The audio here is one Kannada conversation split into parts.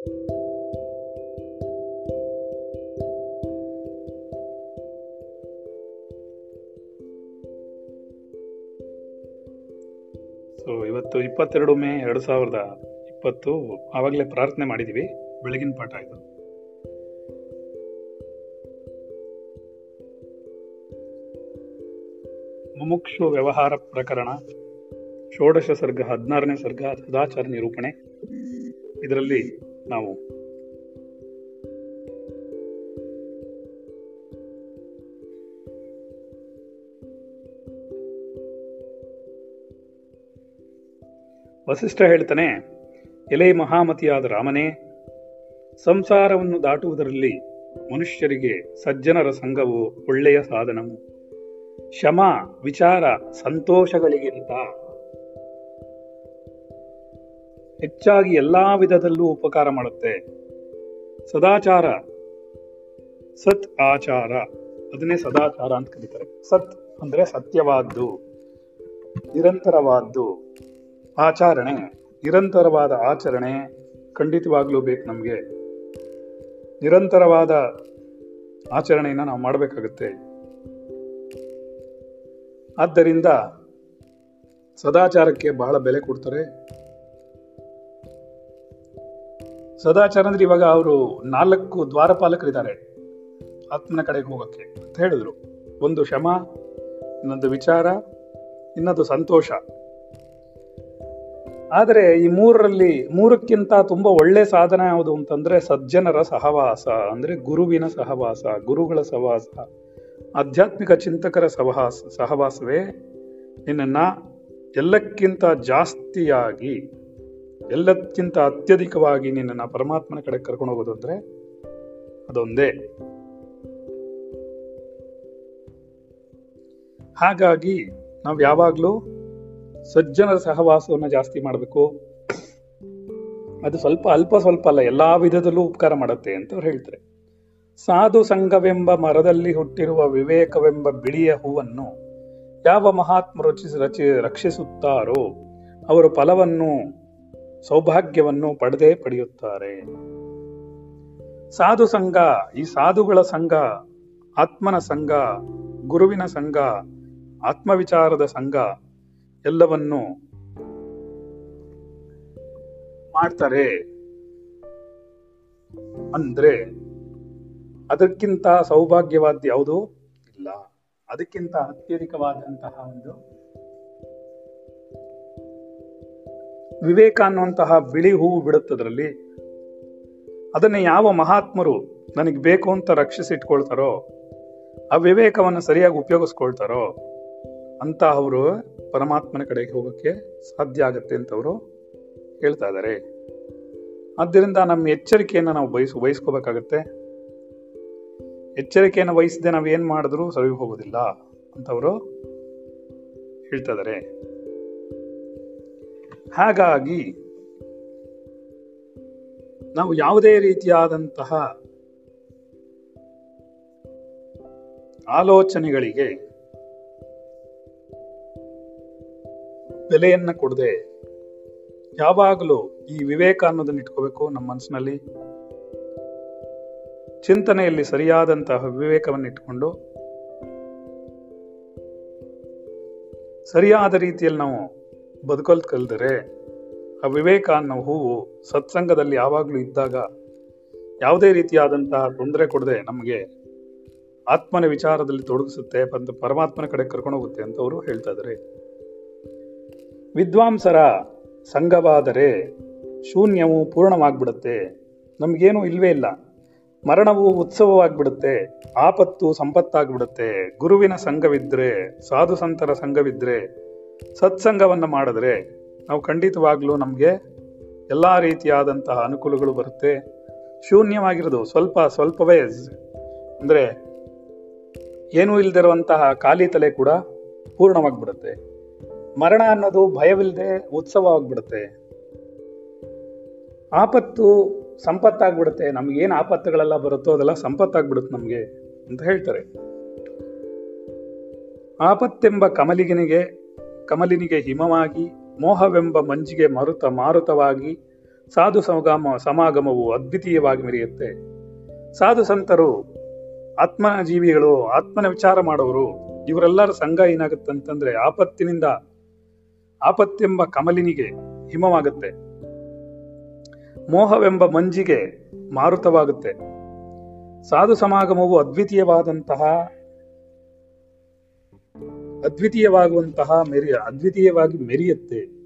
ಸೊ ಇವತ್ತು ಇಪ್ಪತ್ತೆರಡು ಮೇ ಎರಡು ಸಾವಿರದ ಇಪ್ಪತ್ತು ಆವಾಗಲೇ ಪ್ರಾರ್ಥನೆ ಮಾಡಿದ್ದೀವಿ. ಬೆಳಗಿನ ಪಾಠ ಇದು. ಮುಮುಕ್ಷು ವ್ಯವಹಾರ ಪ್ರಕರಣ, ಷೋಡಶ ಸರ್ಗ ಹದಿನಾರನೇ ಸರ್ಗ ಸದಾಚಾರ ನಿರೂಪಣೆ. ಇದರಲ್ಲಿ ನಾವು. ವಸಿಷ್ಠ ಹೇಳ್ತಾನೆ, ಎಲೆ ಮಹಾಮತಿಯಾದ ರಾಮನೇ, ಸಂಸಾರವನ್ನು ದಾಟುವುದರಲ್ಲಿ ಮನುಷ್ಯರಿಗೆ ಸಜ್ಜನರ ಸಂಘವು ಒಳ್ಳೆಯ ಸಾಧನವು. ಶಮ ವಿಚಾರ, ಸಂತೋಷಗಳಿಗಿಂತ ಹೆಚ್ಚಾಗಿ ಎಲ್ಲ ವಿಧದಲ್ಲೂ ಉಪಕಾರ ಮಾಡುತ್ತೆ. ಸದಾಚಾರ. ಸತ್ ಆಚಾರ. ಅದನ್ನೇ ಸದಾಚಾರ ಅಂತ ಕರೀತಾರೆ. ಸತ್ ಅಂದ್ರೆ ಸತ್ಯವಾದ್ದು. ನಿರಂತರವಾದ್ದು. ಆಚರಣೆ. ನಿರಂತರವಾದ ಆಚರಣೆ ಖಂಡಿತವಾಗ್ಲೂ ಬೇಕು ನಮಗೆ. ನಿರಂತರವಾದ ಆಚರಣೆಯನ್ನು ನಾವು ಮಾಡಬೇಕಾಗುತ್ತೆ. ಆದ್ದರಿಂದ ಸದಾಚಾರಕ್ಕೆ ಬಹಳ ಬೆಲೆ ಕೊಡ್ತಾರೆ. ಸದಾಚಾರ ಅಂದ್ರೆ ಇವಾಗ ಅವರು ನಾಲ್ಕು ದ್ವಾರಪಾಲಕರಿದ್ದಾರೆ ಆತ್ಮನ ಕಡೆಗೆ ಹೋಗಕ್ಕೆ ಅಂತ ಹೇಳಿದ್ರು. ಒಂದು ಶಮ ಇನ್ನೊಂದು ವಿಚಾರ, ಇನ್ನೊಂದು ಸಂತೋಷ. ಆದರೆ ಈ ಮೂರರಲ್ಲಿ ಮೂರಕ್ಕಿಂತ ತುಂಬ ಒಳ್ಳೆ ಸಾಧನ ಯಾವುದು ಅಂತಂದ್ರೆ ಸಜ್ಜನರ ಸಹವಾಸ, ಅಂದ್ರೆ ಗುರುವಿನ ಸಹವಾಸ, ಗುರುಗಳ ಸಹವಾಸ, ಆಧ್ಯಾತ್ಮಿಕ ಚಿಂತಕರ ಸಹವಾಸ, ಸಹವಾಸವೇ ನಿನ್ನನ್ನು ಎಲ್ಲಕ್ಕಿಂತ ಜಾಸ್ತಿಯಾಗಿ ಎಲ್ಲಕ್ಕಿಂತ ಅತ್ಯಧಿಕವಾಗಿ ನಿನ್ನನ್ನು ಪರಮಾತ್ಮನ ಕಡೆ ಕರ್ಕೊಂಡು ಹೋಗೋದು ಅಂದ್ರೆ ಅದೊಂದೇ. ಹಾಗಾಗಿ ನಾವು ಯಾವಾಗಲೂ ಸಜ್ಜನರ ಸಹವಾಸವನ್ನು ಜಾಸ್ತಿ ಮಾಡಬೇಕು. ಅದು ಸ್ವಲ್ಪ ಅಲ್ಪ ಸ್ವಲ್ಪ ಅಲ್ಲ, ಎಲ್ಲಾ ವಿಧದಲ್ಲೂ ಉಪಕಾರ ಮಾಡುತ್ತೆ ಅಂತ ಅವ್ರು ಹೇಳ್ತಾರೆ. ಸಾಧು ಸಂಘವೆಂಬ ಮರದಲ್ಲಿ ಹುಟ್ಟಿರುವ ವಿವೇಕವೆಂಬ ಬಿಳಿಯ ಹೂವನ್ನು ಯಾವ ಮಹಾತ್ಮ ರಚಿಸಿ ರಚಿ ರಕ್ಷಿಸುತ್ತಾರೋ, ಅವರು ಫಲವನ್ನು ಸೌಭಾಗ್ಯವನ್ನು ಪಡೆದೇ ಪಡೆಯುತ್ತಾರೆ. ಸಾಧು ಸಂಘ, ಈ ಸಾಧುಗಳ ಸಂಘ, ಆತ್ಮನ ಸಂಘ, ಗುರುವಿನ ಸಂಘ, ಆತ್ಮವಿಚಾರದ ಸಂಘ, ಎಲ್ಲವನ್ನು ಮಾಡ್ತಾರೆ. ಅಂದ್ರೆ ಅದಕ್ಕಿಂತ ಸೌಭಾಗ್ಯವಾದ ಯಾವುದು ಇಲ್ಲ. ಅದಕ್ಕಿಂತ ಅತ್ಯಧಿಕವಾದಂತಹ ಒಂದು ವಿವೇಕ ಅನ್ನುವಂತಹ ಬಿಳಿ ಹೂವು ಬಿಡುತ್ತದರಲ್ಲಿ, ಅದನ್ನು ಯಾವ ಮಹಾತ್ಮರು ನನಗೆ ಬೇಕು ಅಂತ ರಕ್ಷಿಸಿಟ್ಕೊಳ್ತಾರೋ, ಆ ವಿವೇಕವನ್ನು ಸರಿಯಾಗಿ ಉಪಯೋಗಿಸ್ಕೊಳ್ತಾರೋ, ಅಂತ ಅವರು ಪರಮಾತ್ಮನ ಕಡೆಗೆ ಹೋಗೋಕ್ಕೆ ಸಾಧ್ಯ ಆಗುತ್ತೆ ಅಂತ ಅವರು ಹೇಳ್ತಾ ಇದ್ದಾರೆ. ಆದ್ದರಿಂದ ನಮ್ಮ ಎಚ್ಚರಿಕೆಯನ್ನು ನಾವು ಬಯಸ್ ವಹಿಸ್ಕೋಬೇಕಾಗತ್ತೆ ಎಚ್ಚರಿಕೆಯನ್ನು ವಹಿಸದೆ ನಾವು ಏನು ಮಾಡಿದ್ರು ಸರಿ ಹೋಗೋದಿಲ್ಲ ಅಂತ ಅವರು ಹೇಳ್ತಾ ಇದ್ದಾರೆ. ಹಾಗಾಗಿ ನಾವು ಯಾವುದೇ ರೀತಿಯಾದಂತಹ ಆಲೋಚನೆಗಳಿಗೆ ಬೆಲೆಯನ್ನು ಕೊಡದೆ ಯಾವಾಗಲೂ ಈ ವಿವೇಕ ಅನ್ನೋದನ್ನ ಇಟ್ಕೋಬೇಕು ನಮ್ಮ ಮನಸ್ಸಿನಲ್ಲಿ ಚಿಂತನೆಯಲ್ಲಿ ಸರಿಯಾದಂತಹ ವಿವೇಕವನ್ನು ಇಟ್ಕೊಂಡು ಸರಿಯಾದ ರೀತಿಯಲ್ಲಿ ನಾವು ಬದುಕಲ್ ಕಲ್ದರೆ ಆ ವಿವೇಕ ಅನ್ನೋ ಹೂವು ಸತ್ಸಂಗದಲ್ಲಿ ಯಾವಾಗಲೂ ಇದ್ದಾಗ ಯಾವುದೇ ರೀತಿಯಾದಂತಹ ತೊಂದರೆ ಕೊಡದೆ ನಮಗೆ ಆತ್ಮನ ವಿಚಾರದಲ್ಲಿ ತೊಡಗಿಸುತ್ತೆ, ಬಂದು ಪರಮಾತ್ಮನ ಕಡೆ ಕರ್ಕೊಂಡೋಗುತ್ತೆ ಅಂತ ಅವರು ಹೇಳ್ತಾ ಇದ್ದಾರೆ. ವಿದ್ವಾಂಸರ ಸಂಘವಾದರೆ ಶೂನ್ಯವು ಪೂರ್ಣವಾಗ್ಬಿಡುತ್ತೆ, ನಮಗೇನು ಇಲ್ವೇ ಇಲ್ಲ. ಮರಣವು ಉತ್ಸವವಾಗ್ಬಿಡುತ್ತೆ, ಆಪತ್ತು ಸಂಪತ್ತಾಗ್ಬಿಡುತ್ತೆ. ಗುರುವಿನ ಸಂಘವಿದ್ರೆ ಸಾಧು ಸಂತರ ಸಂಘವಿದ್ರೆ ಸತ್ಸಂಗವನ್ನ ಮಾಡಿದ್ರೆ ನಾವು ಖಂಡಿತವಾಗ್ಲೂ ನಮಗೆ ಎಲ್ಲ ರೀತಿಯಾದಂತಹ ಅನುಕೂಲಗಳು ಬರುತ್ತೆ. ಶೂನ್ಯವಾಗಿರೋದು ಸ್ವಲ್ಪ ಸ್ವಲ್ಪವೇ ಅಂದರೆ ಏನೂ ಇಲ್ಲದಿರುವಂತಹ ಖಾಲಿ ತಲೆ ಕೂಡ ಪೂರ್ಣವಾಗಿಬಿಡುತ್ತೆ. ಮರಣ ಅನ್ನೋದು ಭಯವಿಲ್ಲದೆ ಉತ್ಸವ ಆಗ್ಬಿಡುತ್ತೆ ಆಪತ್ತು ಸಂಪತ್ತಾಗ್ಬಿಡುತ್ತೆ. ನಮ್ಗೆ ಏನ್ ಆಪತ್ತುಗಳೆಲ್ಲ ಬರುತ್ತೋ ಅದೆಲ್ಲ ಸಂಪತ್ತಾಗ್ಬಿಡುತ್ತೆ ನಮಗೆ ಅಂತ ಹೇಳ್ತಾರೆ. ಆಪತ್ತೆಂಬ ಕಮಲಿಗನಿಗೆ ಕಮಲಿನಿಗೆ ಹಿಮವಾಗಿ, ಮೋಹವೆಂಬ ಮಂಜಿಗೆ ಮರುತ ಮಾರುತವಾಗಿ ಸಾಧು ಸಮಾಗಮ, ಸಮಾಗಮವು ಅದ್ವಿತೀಯವಾಗಿ ಮೆರೆಯುತ್ತೆ. ಸಾಧು ಸಂತರು ಆತ್ಮನ ಜೀವಿಗಳು ಆತ್ಮನ ವಿಚಾರ ಮಾಡೋರು, ಇವರೆಲ್ಲರ ಸಂಘ ಏನಾಗುತ್ತಂತಂದ್ರೆ ಆಪತ್ತಿನಿಂದ ಆಪತ್ತೆಂಬ ಕಮಲಿನಿಗೆ ಹಿಮವಾಗುತ್ತೆ. ಮೋಹವೆಂಬ ಮಂಜಿಗೆ ಮಾರುತವಾಗುತ್ತೆ. ಸಾಧು ಸಮಾಗಮವು ಅದ್ವಿತೀಯವಾದಂತಹ ಅದ್ವಿತೀಯವಾಗುವಂತಹ ಮೆರಿಯ ಅದ್ವಿತೀಯವಾಗಿ ಮೆರಿಯುತ್ತೆ.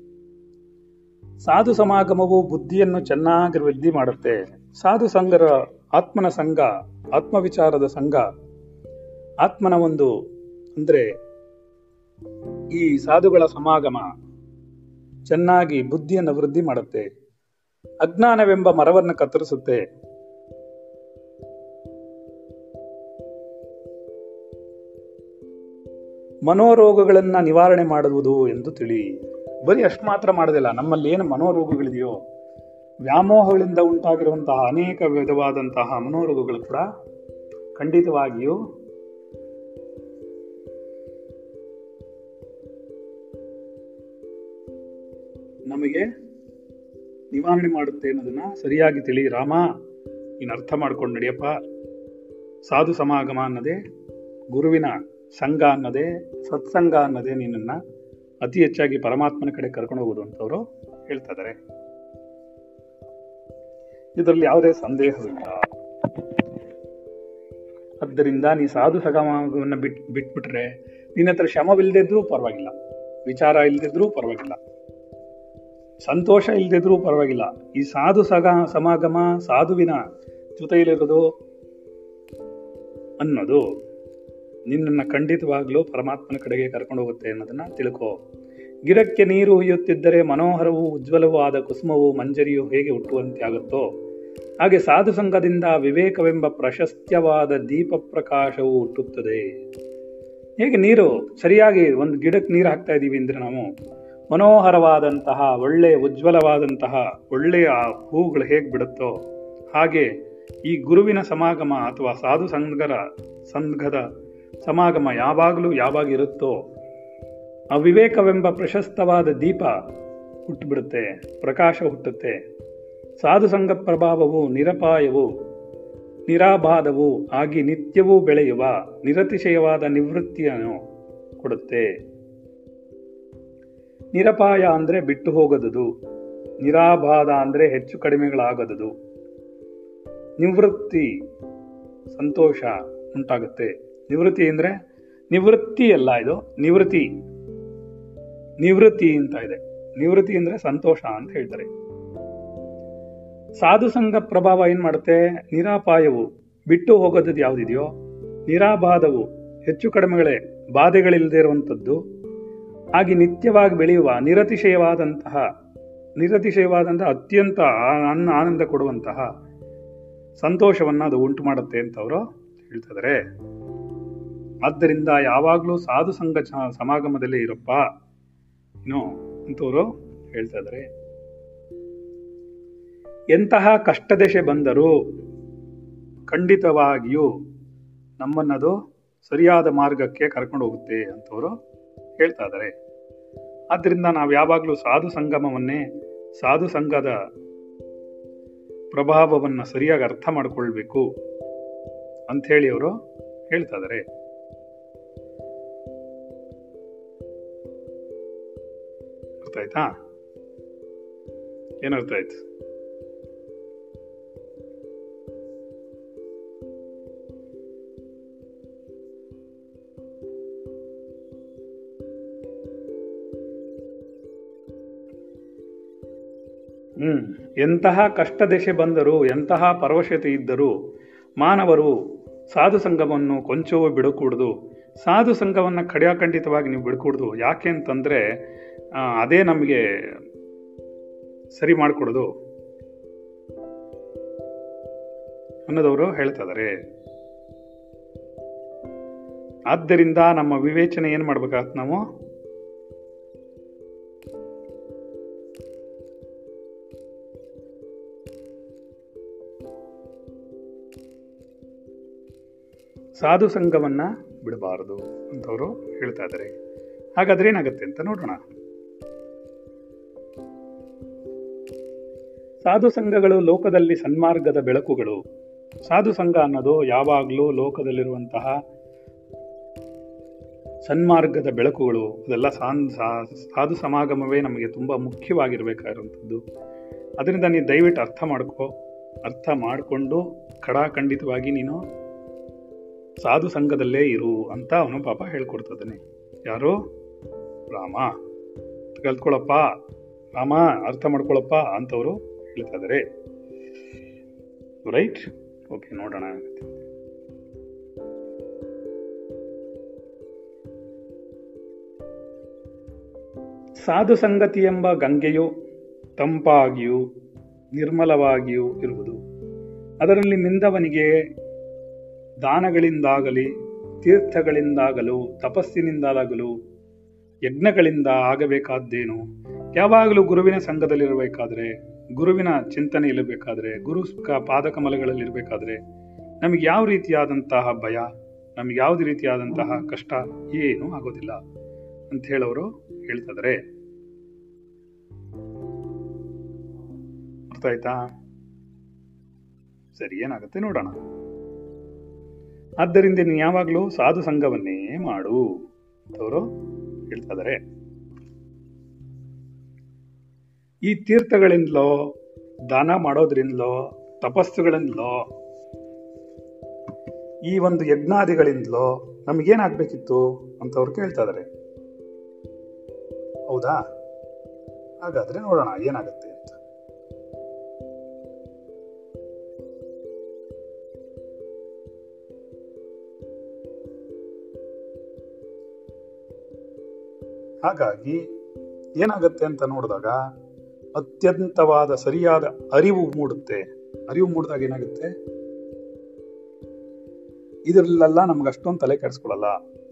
ಸಾಧು ಸಮಾಗಮವು ಬುದ್ಧಿಯನ್ನು ಚೆನ್ನಾಗಿ ವೃದ್ಧಿ ಮಾಡುತ್ತೆ. ಸಾಧು ಸಂಘರ ಆತ್ಮನ ಸಂಘ, ಆತ್ಮವಿಚಾರದ ಸಂಘ, ಆತ್ಮನ ಒಂದು ಅಂದ್ರೆ ಈ ಸಾಧುಗಳ ಸಮಾಗಮ ಚೆನ್ನಾಗಿ ಬುದ್ಧಿಯನ್ನು ವೃದ್ಧಿ ಮಾಡುತ್ತೆ. ಅಜ್ಞಾನವೆಂಬ ಮರವನ್ನು ಕತ್ತರಿಸುತ್ತೆ. ಮನೋರೋಗಗಳನ್ನ ನಿವಾರಣೆ ಮಾಡುವುದು ಎಂದು ತಿಳಿ. ಬರೀ ಅಷ್ಟು ಮಾತ್ರ ಮಾಡೋದಿಲ್ಲ, ನಮ್ಮಲ್ಲಿ ಏನು ಮನೋರೋಗಗಳಿದೆಯೋ, ವ್ಯಾಮೋಹಗಳಿಂದ ಉಂಟಾಗಿರುವಂತಹ ಅನೇಕ ವಿಧವಾದಂತಹ ಮನೋರೋಗಗಳು ಕೂಡ ಖಂಡಿತವಾಗಿಯೂ ನಮಗೆ ನಿವಾರಣೆ ಮಾಡುತ್ತೆ ಅನ್ನೋದನ್ನ ಸರಿಯಾಗಿ ತಿಳಿ. ರಾಮ, ನೀನು ಅರ್ಥ ಮಾಡ್ಕೊಂಡು ನಡಿಯಪ್ಪ. ಸಾಧು ಸಮಾಗಮ ಅನ್ನದೇ ಗುರುವಿನ ಸಂಘ ಅನ್ನೋದೇ, ಸತ್ಸಂಗ ಅನ್ನೋದೇ ನಿನ್ನನ್ನ ಅತಿ ಹೆಚ್ಚಾಗಿ ಪರಮಾತ್ಮನ ಕಡೆ ಕರ್ಕೊಂಡು ಹೋಗುದು ಅಂತವರು ಹೇಳ್ತಾ ಇದ್ದಾರೆ ಇದರಲ್ಲಿ ಯಾವುದೇ ಸಂದೇಹವಿಲ್ಲ. ಆದ್ದರಿಂದ ನೀ ಸಾಧು ಸಗಮವನ್ನು ಬಿಟ್, ಬಿಟ್ಬಿಟ್ರೆ ನಿನ್ನ ಹತ್ರ ಶ್ರಮವಿಲ್ಲದಿದ್ರೂ ಪರವಾಗಿಲ್ಲ. ವಿಚಾರ ಇಲ್ಲದಿದ್ರೂ ಪರವಾಗಿಲ್ಲ. ಸಂತೋಷ ಇಲ್ಲದಿದ್ರೂ ಪರವಾಗಿಲ್ಲ. ಈ ಸಾಧು ಸಗ, ಸಮಾಗಮ, ಸಾಧುವಿನ ಜೊತೆಯಲ್ಲಿರೋದು ಅನ್ನೋದು. ನಿನ್ನನ್ನ ಖಂಡಿತವಾಗ್ಲೂ ಪರಮಾತ್ಮನ ಕಡೆಗೆ ಕರ್ಕೊಂಡು ಹೋಗುತ್ತೆ ಅನ್ನೋದನ್ನ ತಿಳ್ಕೋ. ಗಿಡಕ್ಕೆ ನೀರು ಹುಯ್ಯುತ್ತಿದ್ದರೆ ಮನೋಹರವೂ, ಉಜ್ವಲವೂ ಆದ ಕುಸುಮವು ಮಂಜರಿಯು ಹೇಗೆ ಹುಟ್ಟುವಂತೆ ಆಗುತ್ತೋ? ಹಾಗೆ ಸಾಧು ಸಂಘದಿಂದ ವಿವೇಕವೆಂಬ ಪ್ರಶಸ್ತ್ಯವಾದ ದೀಪ ಪ್ರಕಾಶವು ಹುಟ್ಟುತ್ತದೆ. ಹೇಗೆ ನೀರು? ಸರಿಯಾಗಿ ಒಂದು ಗಿಡಕ್ಕೆ ನೀರು ಹಾಕ್ತಾ ಇದ್ದೀವಿ ಅಂದರೆ ನಾವು ಮನೋಹರವಾದಂತಹ ಒಳ್ಳೆಯ ಉಜ್ವಲವಾದಂತಹ ಒಳ್ಳೆಯ ಹೂಗಳು ಹೇಗೆ ಬಿಡುತ್ತೋ? ಹಾಗೆ ಈ ಗುರುವಿನ ಸಮಾಗಮ ಅಥವಾ ಸಾಧು ಸಂಘರ ಸಂಘದ ಸಮಾಗಮ ಯಾವಾಗಲೂ ಯಾವಾಗ ಇರುತ್ತೋ ಅವಿವೇಕವೆಂಬ ಪ್ರಶಸ್ತವಾದ ದೀಪ ಹುಟ್ಟುಬಿಡುತ್ತೆ, ಪ್ರಕಾಶ ಹುಟ್ಟುತ್ತೆ. ಸಾಧುಸಂಗ ಪ್ರಭಾವವು ನಿರಪಾಯವು, ನಿರಾಬಾಧವು ಆಗಿ ನಿತ್ಯವೂ ಬೆಳೆಯುವ ನಿರತಿಶಯವಾದ ನಿವೃತ್ತಿಯನ್ನು ಕೊಡುತ್ತೆ. ನಿರಪಾಯ ಅಂದರೆ ಬಿಟ್ಟು ಹೋಗದುದು, ನಿರಾಬಾಧ ಅಂದರೆ ಹೆಚ್ಚು ಕಡಿಮೆಗಳಾಗದುದು. ನಿವೃತ್ತಿ, ಸಂತೋಷ ಉಂಟಾಗುತ್ತೆ. ನಿವೃತ್ತಿ ಅಂದ್ರೆ ನಿವೃತ್ತಿ ಅಲ್ಲ ಇದು, ನಿವೃತ್ತಿ. ನಿವೃತ್ತಿ ಅಂತ ಇದೆ. ನಿವೃತ್ತಿ ಅಂದ್ರೆ ಸಂತೋಷ ಅಂತ ಹೇಳ್ತಾರೆ. ಸಾಧು ಸಂಘ ಪ್ರಭಾವ ಏನು ಮಾಡುತ್ತೆ? ನಿರಾಪಾಯವು, ಬಿಟ್ಟು ಹೋಗೋದದ್ದು ಯಾವುದಿದೆಯೋ? ನಿರಾಬಾಧವು, ಹೆಚ್ಚು ಕಡಿಮೆಗಳೇ, ಬಾಧೆಗಳಿಲ್ಲದೆ ಇರುವಂಥದ್ದು. ಹಾಗೆ ನಿತ್ಯವಾಗಿ ಬೆಳೆಯುವ, ನಿರತಿಶಯವಾದಂತಹ ನಿರತಿಶಯವಾದಂತಹ ಅತ್ಯಂತ ಅನ್ನ ಆನಂದ ಕೊಡುವಂತಹ ಸಂತೋಷವನ್ನ ಅದು ಉಂಟು ಮಾಡುತ್ತೆ ಅಂತ ಅವರು ಹೇಳ್ತಿದ್ದಾರೆ ಆದ್ದರಿಂದ ಯಾವಾಗಲೂ ಸಾಧು ಸಂಘ ಸಮಾಗಮದಲ್ಲಿ ಇರಪ್ಪ. ಏನೋ ಅಂತವರು ಹೇಳ್ತಾ ಇದ್ದಾರೆ ಎಂತಹ ಕಷ್ಟದಶೆ ಬಂದರೂ ಖಂಡಿತವಾಗಿಯೂ ನಮ್ಮನ್ನದು ಸರಿಯಾದ ಮಾರ್ಗಕ್ಕೆ ಕರ್ಕೊಂಡು ಹೋಗುತ್ತೆ ಅಂತವರು ಹೇಳ್ತಾ ಇದ್ದಾರೆ ಆದ್ದರಿಂದ ನಾವು ಯಾವಾಗಲೂ ಸಾಧು ಸಂಗಮವನ್ನೇ ಸಾಧು ಸಂಘದ ಪ್ರಭಾವವನ್ನು ಸರಿಯಾಗಿ ಅರ್ಥ ಮಾಡಿಕೊಳ್ಬೇಕು ಅಂಥೇಳಿ ಅವರು ಹೇಳ್ತಾ ಅರ್ಥ ಆಯ್ತಾ ಏನರ್ಥ ಆಯ್ತು? ಹ್ಮ್, ಎಂತಹ ಕಷ್ಟ ದೆಸೆ ಬಂದರೂ, ಎಂತಹ ಪರವಶತೆ ಇದ್ದರೂ, ಮಾನವರು ಸಾಧು ಸಂಘವನ್ನು ಕೊಂಚವೂ ಬಿಡಕೂಡದು, ಸಾಧು ಸಂಘವನ್ನು ಕಡಿಯಾಖಂಡಿತವಾಗಿ ನೀವು ಬಿಡಕೂಡದು, ಯಾಕೆ ಅಂತಂದ್ರೆ ಅದೇ ನಮಗೆ ಸರಿ ಮಾಡಿಕೊಡೋದು ಅನ್ನೋದವರು ಹೇಳ್ತಾ ಇದ್ದಾರೆ ಆದ್ದರಿಂದ ನಮ್ಮ ವಿವೇಚನೆ ಏನು ಮಾಡ್ಬೇಕಾಗತ್ತೆ ನಾವು? ಸಾಧು ಸಂಘವನ್ನು ಬಿಡಬಾರದು ಅಂತವರು ಹೇಳ್ತಾ ಇದ್ದಾರೆ ಹಾಗಾದ್ರೆ ಏನಾಗುತ್ತೆ ಅಂತ ನೋಡೋಣ. ಸಾಧು ಸಂಘಗಳು ಲೋಕದಲ್ಲಿ ಸನ್ಮಾರ್ಗದ ಬೆಳಕುಗಳು. ಸಾಧು ಸಂಘ ಅನ್ನೋದು ಯಾವಾಗಲೂ ಲೋಕದಲ್ಲಿರುವಂತಹ ಸನ್ಮಾರ್ಗದ ಬೆಳಕುಗಳು. ಅದೆಲ್ಲ ಸಾನ್ ಸಾಧು ಸಮಾಗಮವೇ ನಮಗೆ ತುಂಬ ಮುಖ್ಯವಾಗಿರಬೇಕಾಗಿರುವಂಥದ್ದು. ಅದರಿಂದ ನೀನು ದಯವಿಟ್ಟು ಅರ್ಥ ಮಾಡ್ಕೋ, ಅರ್ಥ ಮಾಡಿಕೊಂಡು ಖಡಾಖಂಡಿತವಾಗಿ ನೀನು ಸಾಧು ಸಂಘದಲ್ಲೇ ಇರು ಅಂತ ಅವನು ಪಾಪ ಹೇಳ್ಕೊಡ್ತದಾನೆ ಯಾರು? ರಾಮ. ಕಲ್ತ್ಕೊಳಪ್ಪ. ರಾಮ, ಅರ್ಥ ಮಾಡ್ಕೊಳಪ್ಪ ಅಂತವರು ಇದ್ದಾರೆ ರೈಟ್ ಓಕೆ ನೋಡೋಣ. ಸಾಧು ಸಂಗತಿ ಎಂಬ ಗಂಗೆಯು ತಂಪಾಗಿಯೂ ನಿರ್ಮಲವಾಗಿಯೂ ಇರುವುದು. ಅದರಲ್ಲಿ ಮಿಂದವನಿಗೆ ದಾನಗಳಿಂದಾಗಲಿ, ತೀರ್ಥಗಳಿಂದಾಗಲು, ತಪಸ್ಸಿನಿಂದಾಗಲು, ಯಜ್ಞಗಳಿಂದ ಆಗಬೇಕಾದ್ದೇನು? ಯಾವಾಗಲೂ ಗುರುವಿನ ಸಂಘದಲ್ಲಿರಬೇಕಾದ್ರೆ ಗುರುವಿನ ಚಿಂತನೆ ಇರಬೇಕಾದ್ರೆ ಗುರು ಪಾದಕಮಲಗಳಲ್ಲಿರಬೇಕಾದ್ರೆ ನಮಗೆ ಯಾವ ರೀತಿಯಾದಂತಹ ಭಯ, ನಮಗೆ ಯಾವುದೇ ರೀತಿಯಾದಂತಹ ಕಷ್ಟ, ಏನೂ ಆಗೋದಿಲ್ಲ ಅಂತ ಹೇಳೋರು ಹೇಳ್ತಿದ್ದಾರೆ ಅರ್ಥ ಆಯ್ತಾ? ಸರಿ, ಏನಾಗುತ್ತೆ ನೋಡೋಣ. ಆದ್ದರಿಂದ ನೀನು ಯಾವಾಗಲೂ ಸಾಧು ಸಂಘವನ್ನೇ ಮಾಡು ಅವರು ಹೇಳ್ತಾ ಇದ್ದಾರೆ ಈ ತೀರ್ಥಗಳಿಂದಲೋ, ದಾನ ಮಾಡೋದ್ರಿಂದಲೋ, ತಪಸ್ಸುಗಳಿಂದಲೋ, ಈ ಒಂದು ಯಜ್ಞಾದಿಗಳಿಂದಲೋ ನಮಗೇನಾಗಬೇಕಿತ್ತು ಅಂತ ಅವ್ರು ಕೇಳ್ತಾ ಇದಾರೆ. ಹೌದಾ? ಹಾಗಾದ್ರೆ ನೋಡೋಣ, ಏನಾಗುತ್ತೆ ಅಂತ. ಹಾಗಾಗಿ ಏನಾಗುತ್ತೆ ಅಂತ ನೋಡಿದಾಗ ಅತ್ಯಂತವಾದ ಸರಿಯಾದ ಅರಿವು ಮೂಡುತ್ತೆ. ಅರಿವು ಮೂಡಿದಾಗ ಏನಾಗುತ್ತೆ? ಇದರಲ್ಲೆಲ್ಲ ನಮ್ಗೆ ಅಷ್ಟೊಂದು ತಲೆ ಕೆಡಿಸ್ಕೊಳ್ಳಲ್ಲ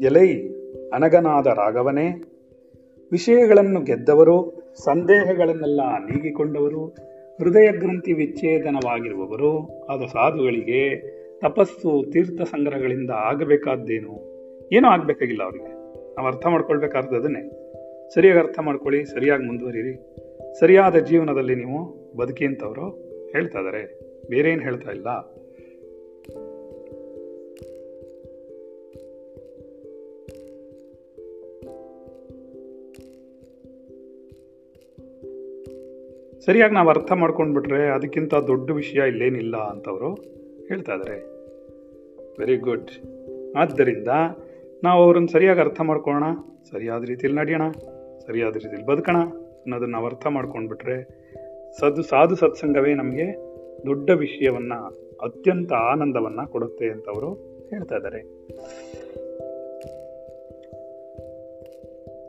ಎಲೈ ಅನಗನಾದ ರಾಘವನೇ, ವಿಷಯಗಳನ್ನು ಗೆದ್ದವರು, ಸಂದೇಹಗಳನ್ನೆಲ್ಲ ನೀಗಿಕೊಂಡವರು, ಹೃದಯ ಗ್ರಂಥಿ ವಿಚ್ಛೇದನವಾಗಿರುವವರು, ಆದ ಸಾಧುಗಳಿಗೆ ತಪಸ್ಸು, ತೀರ್ಥ ಸಂಗ್ರಹಗಳಿಂದ ಆಗಬೇಕಾದ್ದೇನು? ಏನೂ ಆಗಬೇಕಾಗಿಲ್ಲ ಅವರಿಗೆ. ನಾವು ಅರ್ಥ ಮಾಡ್ಕೊಳ್ಬೇಕಾದ್ದು ಅದನ್ನೇ ಸರಿಯಾಗಿ ಅರ್ಥ ಮಾಡ್ಕೊಳ್ಳಿ, ಸರಿಯಾಗಿ ಮುಂದುವರಿರಿ. ಸರಿಯಾದ ಜೀವನದಲ್ಲಿ ನೀವು ಬದುಕಿ ಅಂತವರು ಹೇಳ್ತಾ ಇದ್ದಾರೆ ಬೇರೆ ಏನು ಹೇಳ್ತಾ ಇಲ್ಲ. ಸರಿಯಾಗಿ ನಾವು ಅರ್ಥ ಮಾಡ್ಕೊಂಡ್ಬಿಟ್ರೆ ಅದಕ್ಕಿಂತ ದೊಡ್ಡ ವಿಷಯ ಇಲ್ಲೇನಿಲ್ಲ ಅಂತವರು ಹೇಳ್ತಾ ಇದ್ದಾರೆ ವೆರಿ ಗುಡ್ ಆದ್ದರಿಂದ ನಾವು ಅವ್ರನ್ನ ಸರಿಯಾಗಿ ಅರ್ಥ ಮಾಡ್ಕೊಳ್ಳೋಣ ಸರಿಯಾದ ರೀತಿಯಲ್ಲಿ ನಡೆಯೋಣ. ಸರಿಯಾದ ರೀತಿಯಲ್ಲಿ ಬದುಕೋಣ. ಅನ್ನೋದನ್ನ ನಾವು ಅರ್ಥ ಮಾಡ್ಕೊಂಡ್ಬಿಟ್ರೆ ಸದು, ಸಾಧು ಸತ್ಸಂಗವೇ ನಮಗೆ ದೊಡ್ಡ ವಿಷಯವನ್ನು, ಅತ್ಯಂತ ಆನಂದವನ್ನು ಕೊಡುತ್ತೆ ಅಂತ ಅವರು ಹೇಳ್ತಾ ಇದ್ದಾರೆ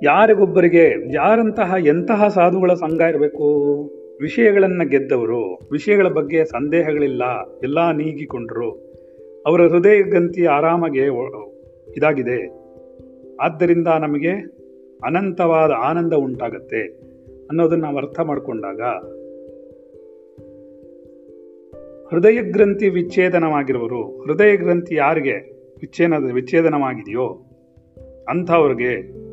ಯಾರಿಗೊಬ್ಬರಿಗೆ, ಯಾರಂತಹ ಎಂತಹ ಸಾಧುಗಳ ಸಂಘ ಇರಬೇಕು, ವಿಷಯಗಳನ್ನು ಗೆದ್ದವರು, ವಿಷಯಗಳ ಬಗ್ಗೆ ಸಂದೇಹಗಳಿಲ್ಲ, ಎಲ್ಲ ನೀಗಿಕೊಂಡರು, ಅವರ ಹೃದಯ ಗಂತಿ ಆರಾಮಾಗೆ ಇದಾಗಿದೆ, ಆದ್ದರಿಂದ ನಮಗೆ ಅನಂತವಾದ ಆನಂದ ಉಂಟಾಗತ್ತೆ. ಅನ್ನೋದನ್ನ ನಾವು ಅರ್ಥ ಮಾಡಿಕೊಂಡಾಗ ಹೃದಯ ಗ್ರಂಥಿ ವಿಚ್ಛೇದನವಾಗಿರುವರು ಹೃದಯ ಗ್ರಂಥಿ ಯಾರಿಗೆ ವಿಚ್ಛೇದ ವಿಚ್ಛೇದನವಾಗಿದೆಯೋ ಅಂಥವ್ರಿಗೆ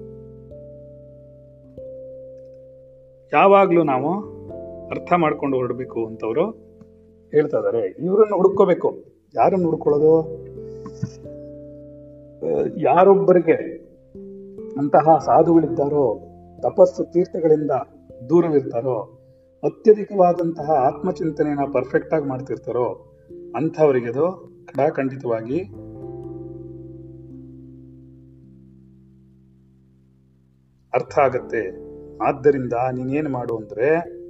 ಯಾವಾಗಲೂ ನಾವು ಅರ್ಥ ಮಾಡ್ಕೊಂಡು ಹೊರಡಬೇಕು ಅಂತವರು ಹೇಳ್ತಾ ಇದ್ದಾರೆ. ಇವರನ್ನು ಹುಡ್ಕೋಬೇಕು. ಯಾರನ್ನು ಹುಡ್ಕೊಳ್ಳೋದು? ಯಾರೊಬ್ಬರಿಗೆ ಅಂತಹ ಸಾಧುಗಳಿದ್ದಾರೋ, ತಪಸ್ಸು ತೀರ್ಥಗಳಿಂದ ದೂರವಿರ್ತಾರೋ, ಅತ್ಯಧಿಕವಾದಂತಹ ಆತ್ಮಚಿಂತನೆಯನ್ನ ಪರ್ಫೆಕ್ಟ್ ಆಗಿ ಮಾಡ್ತಿರ್ತಾರೋ ಅಂಥವರಿಗೆ ಅದು ಖಂಡಿತವಾಗಿ ಅರ್ಥ ಆಗತ್ತೆ. ಆದ್ದರಿಂದ ನೀನೇನು ಮಾಡು ಅಂದ್ರೆ,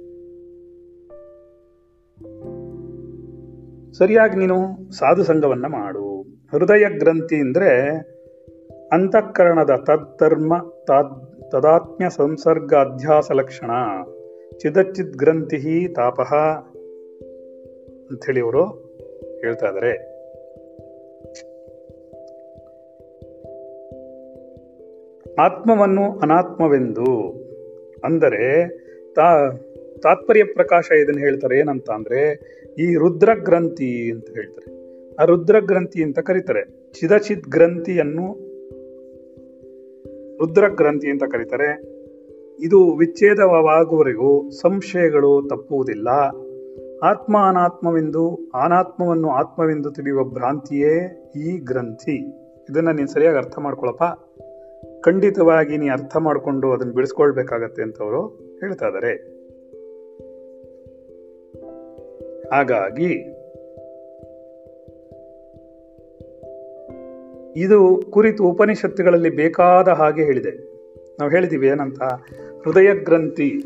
ಸರಿಯಾಗಿ ನೀನು ಸಾಧು ಸಂಘವನ್ನ ಮಾಡು. ಹೃದಯ ಗ್ರಂಥಿ ಅಂದ್ರೆ ಅಂತಃಕರಣದ ತದ್ಧರ್ಮ ತದಾತ್ಮ್ಯ ಸಂಸರ್ಗ ಅಧ್ಯಾಸ ಲಕ್ಷಣ. ಚಿದಚಿತ್ ಗ್ರಂಥಿ ತಾಪಃ ಅಂಥೇಳಿ ಅವರು ಹೇಳ್ತಾ ಇದ್ದಾರೆ ಆತ್ಮವನ್ನು ಅನಾತ್ಮವೆಂದು ಅಂದರೆ ತಾ, ತಾತ್ಪರ್ಯ ಪ್ರಕಾಶ ಇದನ್ನು ಹೇಳ್ತಾರೆ ಏನಂತ ಅಂದರೆ ಈ ರುದ್ರ ಗ್ರಂಥಿ ಅಂತ ಹೇಳ್ತಾರೆ. ಆ ರುದ್ರ ಗ್ರಂಥಿ ಅಂತ ಕರೀತಾರೆ. ಚಿದಚಿತ್ ಗ್ರಂಥಿಯನ್ನು ರುದ್ರ ಗ್ರಂಥಿ ಅಂತ ಕರೀತಾರೆ. ಇದು ವಿಚ್ಛೇದವಾಗುವವರೆಗೂ ಸಂಶಯಗಳು ತಪ್ಪುವುದಿಲ್ಲ. ಆತ್ಮ ಅನಾತ್ಮವೆಂದು ಅನಾತ್ಮವನ್ನು ಆತ್ಮವೆಂದು ತಿಳಿಯುವ ಭ್ರಾಂತಿಯೇ ಈ ಗ್ರಂಥಿ. ಇದನ್ನು ನೀನು ಸರಿಯಾಗಿ ಅರ್ಥ ಮಾಡ್ಕೊಳಪ್ಪ. ಖಂಡಿತವಾಗಿ ನೀ ಅರ್ಥ ಮಾಡಿಕೊಂಡು ಅದನ್ನು ಬಿಡಿಸ್ಕೊಳ್ಬೇಕಾಗತ್ತೆ ಅಂತ ಅವರು ಹೇಳ್ತಾ ಇದ್ದಾರೆ ಹಾಗಾಗಿ ಇದು ಕುರಿತು ಉಪನಿಷತ್ತುಗಳಲ್ಲಿ ಬೇಕಾದ ಹಾಗೆ ಹೇಳಿದೆ. ನಾವು ಹೇಳಿದೀವಿ ಏನಂತ? ಹೃದಯ ಗ್ರಂಥಿ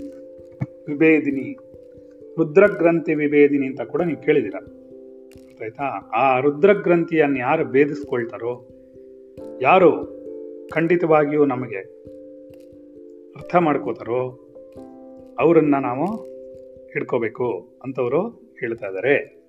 ವಿಭೇದಿನಿ, ರುದ್ರಗ್ರಂಥಿ ವಿಭೇದಿನಿ ಅಂತ ಕೂಡ ನೀವು ಕೇಳಿದಿರ ಆಯ್ತಾ? ಆ ರುದ್ರಗ್ರಂಥಿಯನ್ನು ಯಾರು ಭೇದಿಸ್ಕೊಳ್ತಾರೋ, ಯಾರು ಖಂಡಿತವಾಗಿಯೂ ನಮಗೆ ಅರ್ಥ ಮಾಡ್ಕೋತಾರೋ, ಅವರನ್ನ ನಾವು ಹಿಡ್ಕೋಬೇಕು ಅಂತವರು ಹೇಳ್ತಾ ಇದ್ದಾರೆ.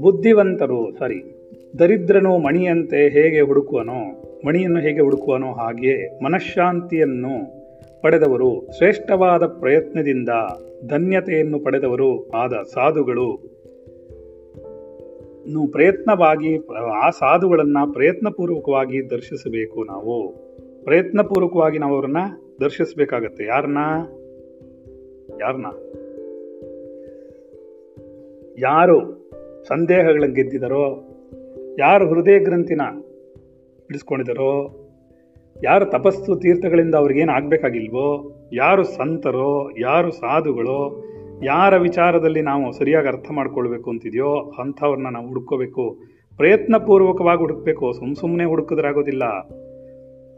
ಬುದ್ಧಿವಂತರು ಸಾರಿ ದರಿದ್ರನು ಮಣಿಯಂತೆ ಹೇಗೆ ಹುಡುಕುವನೋ, ಮಣಿಯನ್ನು ಹೇಗೆ ಹುಡುಕುವನೋ ಹಾಗೆಯೇ ಮನಃಶಾಂತಿಯನ್ನು ಪಡೆದವರು, ಶ್ರೇಷ್ಠವಾದ ಪ್ರಯತ್ನದಿಂದ ಧನ್ಯತೆಯನ್ನು ಪಡೆದವರು ಆದ ಸಾಧುಗಳು. ಪ್ರಯತ್ನವಾಗಿ, ಆ ಸಾಧುಗಳನ್ನು ಪ್ರಯತ್ನಪೂರ್ವಕವಾಗಿ ದರ್ಶಿಸಬೇಕು ನಾವು. ಪ್ರಯತ್ನಪೂರ್ವಕವಾಗಿ ನಾವು ಅವರನ್ನ ದರ್ಶಿಸಬೇಕಾಗತ್ತೆ. ಯಾರನ್ನ ಯಾರನ್ನ ಯಾರು? ಸಂದೇಹಗಳನ್ನು ಗೆದ್ದಿದಾರೋ, ಯಾರು ಹೃದಯ ಗ್ರಂಥಿನ ಬಿಡಿಸ್ಕೊಂಡಿದ್ದಾರೋ ಯಾರು ತಪಸ್ಸು ತೀರ್ಥಗಳಿಂದ ಅವ್ರಿಗೇನು ಆಗಬೇಕಾಗಿಲ್ವೋ, ಯಾರು ಸಂತರೋ, ಯಾರು ಸಾಧುಗಳೋ, ಯಾರ ವಿಚಾರದಲ್ಲಿ ನಾವು ಸರಿಯಾಗಿ ಅರ್ಥ ಮಾಡ್ಕೊಳ್ಬೇಕು ಅಂತಿದೆಯೋ, ಅಂಥವ್ರನ್ನ ನಾವು ಹುಡ್ಕೋಬೇಕು. ಪ್ರಯತ್ನಪೂರ್ವಕವಾಗಿ ಹುಡುಕಬೇಕು. ಸುಮ್ಮ ಸುಮ್ಮನೆ ಹುಡುಕಿದ್ರಾಗೋದಿಲ್ಲ.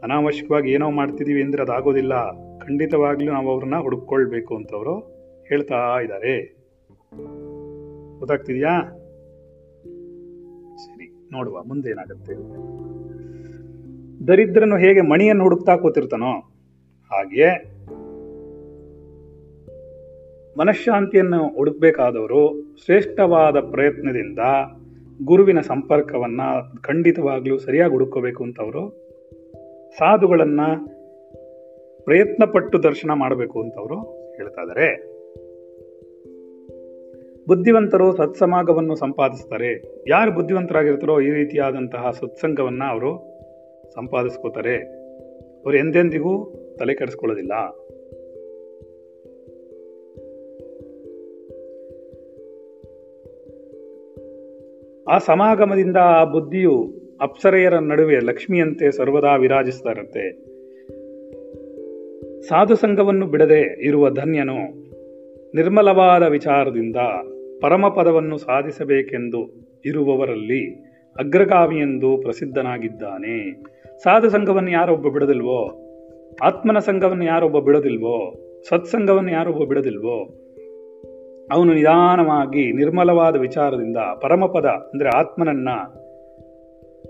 ಅನಾವಶ್ಯಕವಾಗಿ ಏನೋ ಮಾಡ್ತಿದ್ದೀವಿ ಅಂದ್ರೆ ಅದಾಗೋದಿಲ್ಲ. ಖಂಡಿತವಾಗ್ಲೂ ನಾವು ಅವ್ರನ್ನ ಹುಡುಕೊಳ್ಬೇಕು ಅಂತವರು ಹೇಳ್ತಾ ಇದ್ದಾರೆ. ಗೊತ್ತಾಗ್ತಿದ್ಯಾ? ನೋಡುವ, ಮುಂದೆ ಏನಾಗುತ್ತೆ? ದರಿದ್ರನು ಹೇಗೆ ಮಣಿಯನ್ನು ಹುಡುಕ್ತಾ ಕೂತಿರ್ತಾನೋ ಹಾಗೆ ಮನಃಶಾಂತಿಯನ್ನು ಹುಡುಕ್ಬೇಕಾದವರು ಶ್ರೇಷ್ಠವಾದ ಪ್ರಯತ್ನದಿಂದ ಗುರುವಿನ ಸಂಪರ್ಕವನ್ನ ಖಂಡಿತವಾಗ್ಲೂ ಸರಿಯಾಗಿ ಹುಡುಕೋಬೇಕು ಅಂತವರು, ಸಾಧುಗಳನ್ನ ಪ್ರಯತ್ನ ಪಟ್ಟು ದರ್ಶನ ಮಾಡಬೇಕು ಅಂತವರು ಹೇಳ್ತಾ ಇದ್ದಾರೆ ಬುದ್ಧಿವಂತರು ಸತ್ಸಮಾಗವನ್ನು ಸಂಪಾದಿಸ್ತಾರೆ. ಯಾರು ಬುದ್ಧಿವಂತರಾಗಿರ್ತಾರೋ ಈ ರೀತಿಯಾದಂತಹ ಸತ್ಸಂಗವನ್ನು ಅವರು ಸಂಪಾದಿಸ್ಕೋತಾರೆ. ಅವರು ಎಂದೆಂದಿಗೂ ತಲೆ ಕೆಡಿಸ್ಕೊಳ್ಳೋದಿಲ್ಲ. ಆ ಸಮಾಗಮದಿಂದ ಆ ಬುದ್ಧಿಯು ಅಪ್ಸರೆಯರ ನಡುವೆ ಲಕ್ಷ್ಮಿಯಂತೆ ಸರ್ವದಾ ವಿರಾಜಿಸ್ತಾರಂತೆ. ಇರುತ್ತೆ ಸಾಧು ಸಂಘವನ್ನು ಬಿಡದೆ ಇರುವ ಧನ್ಯನು ನಿರ್ಮಲವಾದ ವಿಚಾರದಿಂದ ಪರಮಪದವನ್ನು ಸಾಧಿಸಬೇಕೆಂದು ಇರುವವರಲ್ಲಿ ಅಗ್ರಗಾಮಿಯೆಂದು ಪ್ರಸಿದ್ಧನಾಗಿದ್ದಾನೆ. ಸಾಧು ಸಂಘವನ್ನು ಯಾರೊಬ್ಬ ಬಿಡದಿಲ್ವೋ? ಆತ್ಮನ ಸಂಘವನ್ನು ಯಾರೊಬ್ಬ ಬಿಡದಿಲ್ವೋ? ಸತ್ಸಂಗವನ್ನು ಯಾರೊಬ್ಬ ಬಿಡದಿಲ್ವೋ? ಅವನು ನಿಧಾನವಾಗಿ ನಿರ್ಮಲವಾದ ವಿಚಾರದಿಂದ ಪರಮಪದ ಅಂದರೆ ಆತ್ಮನನ್ನ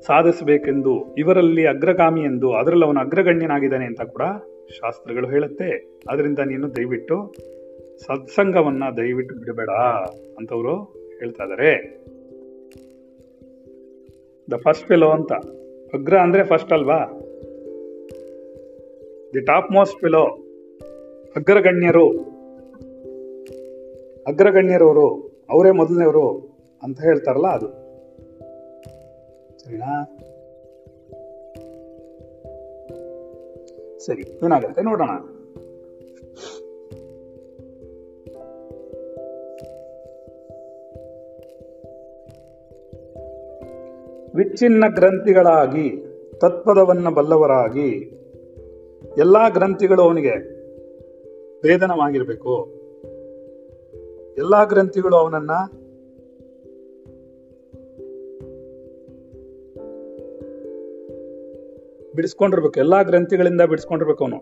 ಸಾಧಿಸಬೇಕೆಂದು ಇವರಲ್ಲಿ ಅಗ್ರಗಾಮಿ ಎಂದು ಅದರಲ್ಲಿ ಅವನು ಅಗ್ರಗಣ್ಯನಾಗಿದ್ದಾನೆ ಅಂತ ಕೂಡ ಶಾಸ್ತ್ರಗಳು ಹೇಳುತ್ತೆ. ಅದರಿಂದ ನೀನು ದಯವಿಟ್ಟು ಸತ್ಸಂಗವನ್ನ ದಯವಿಟ್ಟು ಬಿಡಬೇಡ ಅಂತವರು ಹೇಳ್ತಾ ಇದ್ದಾರೆ ದ ಫಸ್ಟ್ ಫೆಲೋ ಅಂತ. ಅಗ್ರ ಅಂದ್ರೆ ಫಸ್ಟ್ ಅಲ್ವಾ? ದಿ ಟಾಪ್ ಮೋಸ್ಟ್ ಫೆಲೋ ಅಗ್ರಗಣ್ಯರು. ಅಗ್ರಗಣ್ಯರವರು, ಅವರೇ ಮೊದಲನೇವರು ಅಂತ ಹೇಳ್ತಾರಲ್ಲ ಅದು. ಸರಿನಾ? ಸರಿ, ಏನಾಗುತ್ತೆ ನೋಡೋಣ. ವಿಚ್ಛಿನ್ನ ಗ್ರಂಥಿಗಳಾಗಿ, ತತ್ಪದವನ್ನು ಬಲ್ಲವರಾಗಿ, ಎಲ್ಲ ಗ್ರಂಥಿಗಳು ಅವನಿಗೆ ಭೇದನವಾಗಿರಬೇಕು ಎಲ್ಲ ಗ್ರಂಥಿಗಳು ಅವನನ್ನ ಬಿಡಿಸ್ಕೊಂಡಿರ್ಬೇಕು. ಎಲ್ಲ ಗ್ರಂಥಿಗಳಿಂದ ಬಿಡಿಸ್ಕೊಂಡಿರ್ಬೇಕು ಅವನು.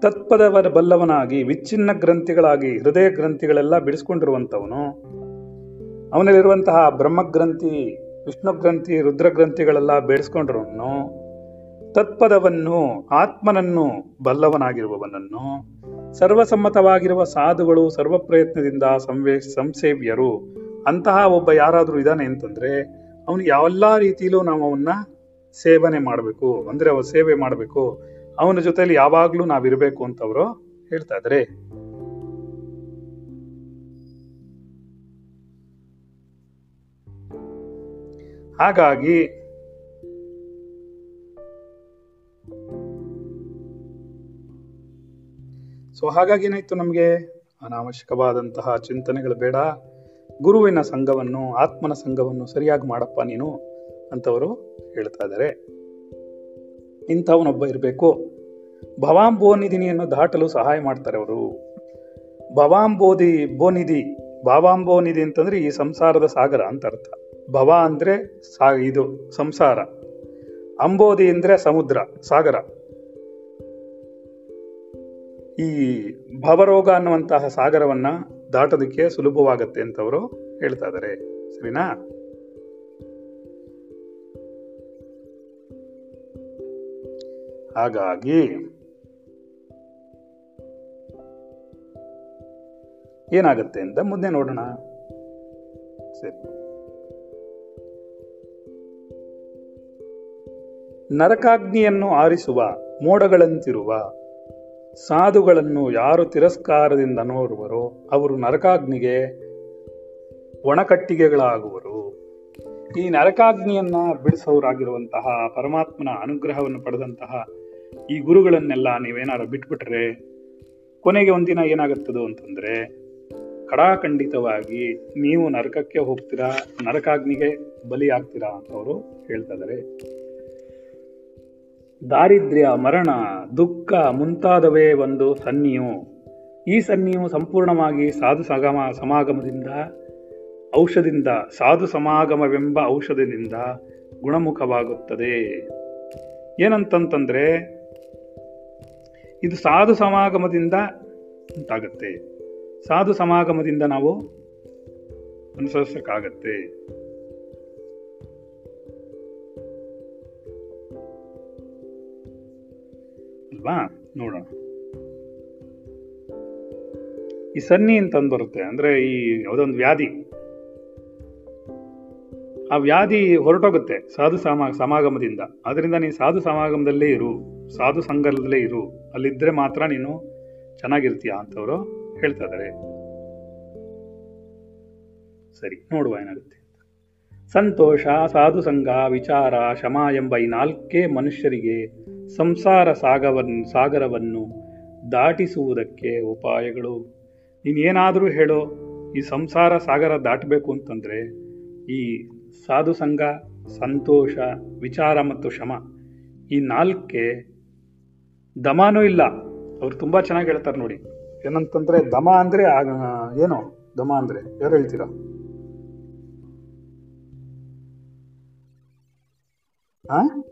ತತ್ಪದವರ ಬಲ್ಲವನಾಗಿ, ವಿಚ್ಛಿನ್ನ ಗ್ರಂಥಿಗಳಾಗಿ, ಹೃದಯ ಗ್ರಂಥಿಗಳೆಲ್ಲ ಬಿಡಿಸ್ಕೊಂಡಿರುವಂಥವನು ಅವನಲ್ಲಿರುವಂತಹ ಬ್ರಹ್ಮಗ್ರಂಥಿ ವಿಷ್ಣು ಗ್ರಂಥಿ ರುದ್ರ ಗ್ರಂಥಿಗಳೆಲ್ಲ ಬೇಡಿಸ್ಕೊಂಡಿರೋನು ತತ್ಪದವನ್ನು, ಆತ್ಮನನ್ನು ಬಲ್ಲವನಾಗಿರುವವನನ್ನು ಸರ್ವಸಮ್ಮತವಾಗಿರುವ ಸಾಧುಗಳು ಸರ್ವ ಪ್ರಯತ್ನದಿಂದ ಸಂವೇ, ಸಂಸೇವ್ಯರು. ಅಂತಹ ಒಬ್ಬ ಯಾರಾದರೂ ಇದ್ದಾನೆ ಅಂತಂದ್ರೆ, ಅವನು ಯಾವೆಲ್ಲ ರೀತಿಯಲ್ಲೂ ನಾವು ಅವನ್ನ ಸೇವನೆ ಮಾಡಬೇಕು. ಅಂದ್ರೆ ಅವ ಸೇವೆ ಮಾಡಬೇಕು. ಅವನ ಜೊತೆಯಲ್ಲಿ ಯಾವಾಗಲೂ ನಾವು ಅಂತ ಅವರು ಹೇಳ್ತಾ ಇದ್ದಾರೆ ಹಾಗಾಗಿ ಸೊ ಹಾಗಾಗಿ ಏನಾಯ್ತು ನಮಗೆ? ಅನಾವಶ್ಯಕವಾದಂತಹ ಚಿಂತನೆಗಳು ಬೇಡ. ಗುರುವಿನ ಸಂಘವನ್ನು, ಆತ್ಮನ ಸಂಘವನ್ನು ಸರಿಯಾಗಿ ಮಾಡಪ್ಪ ನೀನು ಅಂತವರು ಹೇಳ್ತಾ ಇದ್ದಾರೆ. ಇಂಥವನೊಬ್ಬ ಇರಬೇಕು. ಭವಾಂಬೋನಿಧಿನಿಯನ್ನು ದಾಟಲು ಸಹಾಯ ಮಾಡ್ತಾರೆ ಅವರು. ಭವಾಂಬೋಧಿ, ಬೋನಿಧಿ, ಭಾವಾಂಬೋನಿಧಿ ಅಂತಂದ್ರೆ ಈ ಸಂಸಾರದ ಸಾಗರ ಅಂತ ಅರ್ಥ. ಭವ ಅಂದರೆ ಸಾ, ಇದು, ಸಂಸಾರ. ಅಂಬೋಧಿ ಅಂದರೆ ಸಮುದ್ರ, ಸಾಗರ. ಈ ಭವರೋಗ ಅನ್ನುವಂತಹ ಸಾಗರವನ್ನು ದಾಟೋದಕ್ಕೆ ಸುಲಭವಾಗತ್ತೆ ಅಂತ ಅವರು ಹೇಳ್ತಾ ಇದ್ದಾರೆ ಸರಿನಾ? ಹಾಗಾಗಿ ಏನಾಗುತ್ತೆ ಅಂತ ಮುಂದೆ ನೋಡೋಣ. ಸರಿ. ನರಕಾಗ್ನಿಯನ್ನು ಆರಿಸುವ, ಮೋಡಗಳಂತಿರುವ, ಸಾಧುಗಳನ್ನು ಯಾರು ತಿರಸ್ಕಾರದಿಂದ ನೋಡುವರೋ ಅವರು ನರಕಾಗ್ನಿಗೆ ಒಣಕಟ್ಟಿಗೆಗಳಾಗುವರು. ಈ ನರಕಾಗ್ನಿಯನ್ನ ಬಿಡಿಸೋರಾಗಿರುವಂತಹ ಪರಮಾತ್ಮನ ಅನುಗ್ರಹವನ್ನು ಪಡೆದಂತಹ ಈ ಗುರುಗಳನ್ನೆಲ್ಲ ನೀವೇನಾರು ಬಿಟ್ಬಿಟ್ರೆ ಕೊನೆಗೆ ಒಂದಿನ ಏನಾಗುತ್ತದೋ ಅಂತಂದ್ರೆ, ಕಡಾಖಂಡಿತವಾಗಿ ನೀವು ನರಕಕ್ಕೆ ಹೋಗ್ತೀರಾ, ನರಕಾಗ್ನಿಗೆ ಬಲಿ ಆಗ್ತೀರಾ ಅಂತ ಅವರು ಹೇಳ್ತಾ ದಾರಿದ್ರ್ಯ, ಮರಣ, ದುಃಖ ಮುಂತಾದವೇ ಒಂದು ಸನ್ನಿಯು. ಈ ಸನ್ನಿಯು ಸಂಪೂರ್ಣವಾಗಿ ಸಾಧು ಸಗಮ ಸಮಾಗಮದಿಂದ ಔಷಧದಿಂದ ಸಾಧು ಸಮಾಗಮವೆಂಬ ಔಷಧದಿಂದ ಗುಣಮುಖವಾಗುತ್ತದೆ. ಏನಂತಂತಂದರೆ, ಇದು ಸಾಧು ಸಮಾಗಮದಿಂದ ಉಂಟಾಗತ್ತೆ. ಸಾಧು ಸಮಾಗಮದಿಂದ ನಾವು ಅನುಸರಿಸಕ್ಕಾಗತ್ತೆ. ಅಲ್ವಾ ನೋಡೋಣ. ಈ ಸನ್ನಿ ಅಂತಂದು ಬರುತ್ತೆ. ಅಂದ್ರೆ ಈ ಯಾವುದೊಂದು ವ್ಯಾಧಿ. ಆ ವ್ಯಾಧಿ ಹೊರಟೋಗುತ್ತೆ ಸಾಧು ಸಮ, ಸಮಾಗಮದಿಂದ. ಅದರಿಂದ ನೀನು ಸಾಧು ಸಮಾಗಮದಲ್ಲೇ ಇರು. ಸಾಧು ಸಂಘದಲ್ಲೇ ಇರು. ಅಲ್ಲಿದ್ರೆ ಮಾತ್ರ ನೀನು ಚೆನ್ನಾಗಿರ್ತೀಯ ಅಂತವರು ಹೇಳ್ತಾ ಇದ್ದಾರೆ. ಸರಿ, ನೋಡುವ ಏನಾಗುತ್ತೆ ಸಂತೋಷ, ಸಾಧು ಸಂಘ, ವಿಚಾರ, ಶಮ ಎಂಬ ಈ ನಾಲ್ಕೇ ಮನುಷ್ಯರಿಗೆ ಸಂಸಾರ ಸಾಗವನ್ನು ಸಾಗರವನ್ನು ದಾಟಿಸುವುದಕ್ಕೆ ಉಪಾಯಗಳು. ನೀನೇನಾದರೂ ಹೇಳೋ, ಈ ಸಂಸಾರ ಸಾಗರ ದಾಟಬೇಕು ಅಂತಂದರೆ, ಈ ಸಾಧು ಸಂಘ, ಸಂತೋಷ, ವಿಚಾರ ಮತ್ತು ಶಮ ಈ ನಾಲ್ಕೆ ದಮಾನೂ ಇಲ್ಲ. ಅವ್ರು ತುಂಬ ಚೆನ್ನಾಗಿ ಹೇಳ್ತಾರೆ ನೋಡಿ. ಏನಂತಂದ್ರೆ, ದಮ ಅಂದ್ರೆ ಏನು? ದಮ ಅಂದ್ರೆ, ಯಾರು ಹೇಳ್ತೀರಾ? ಹಾ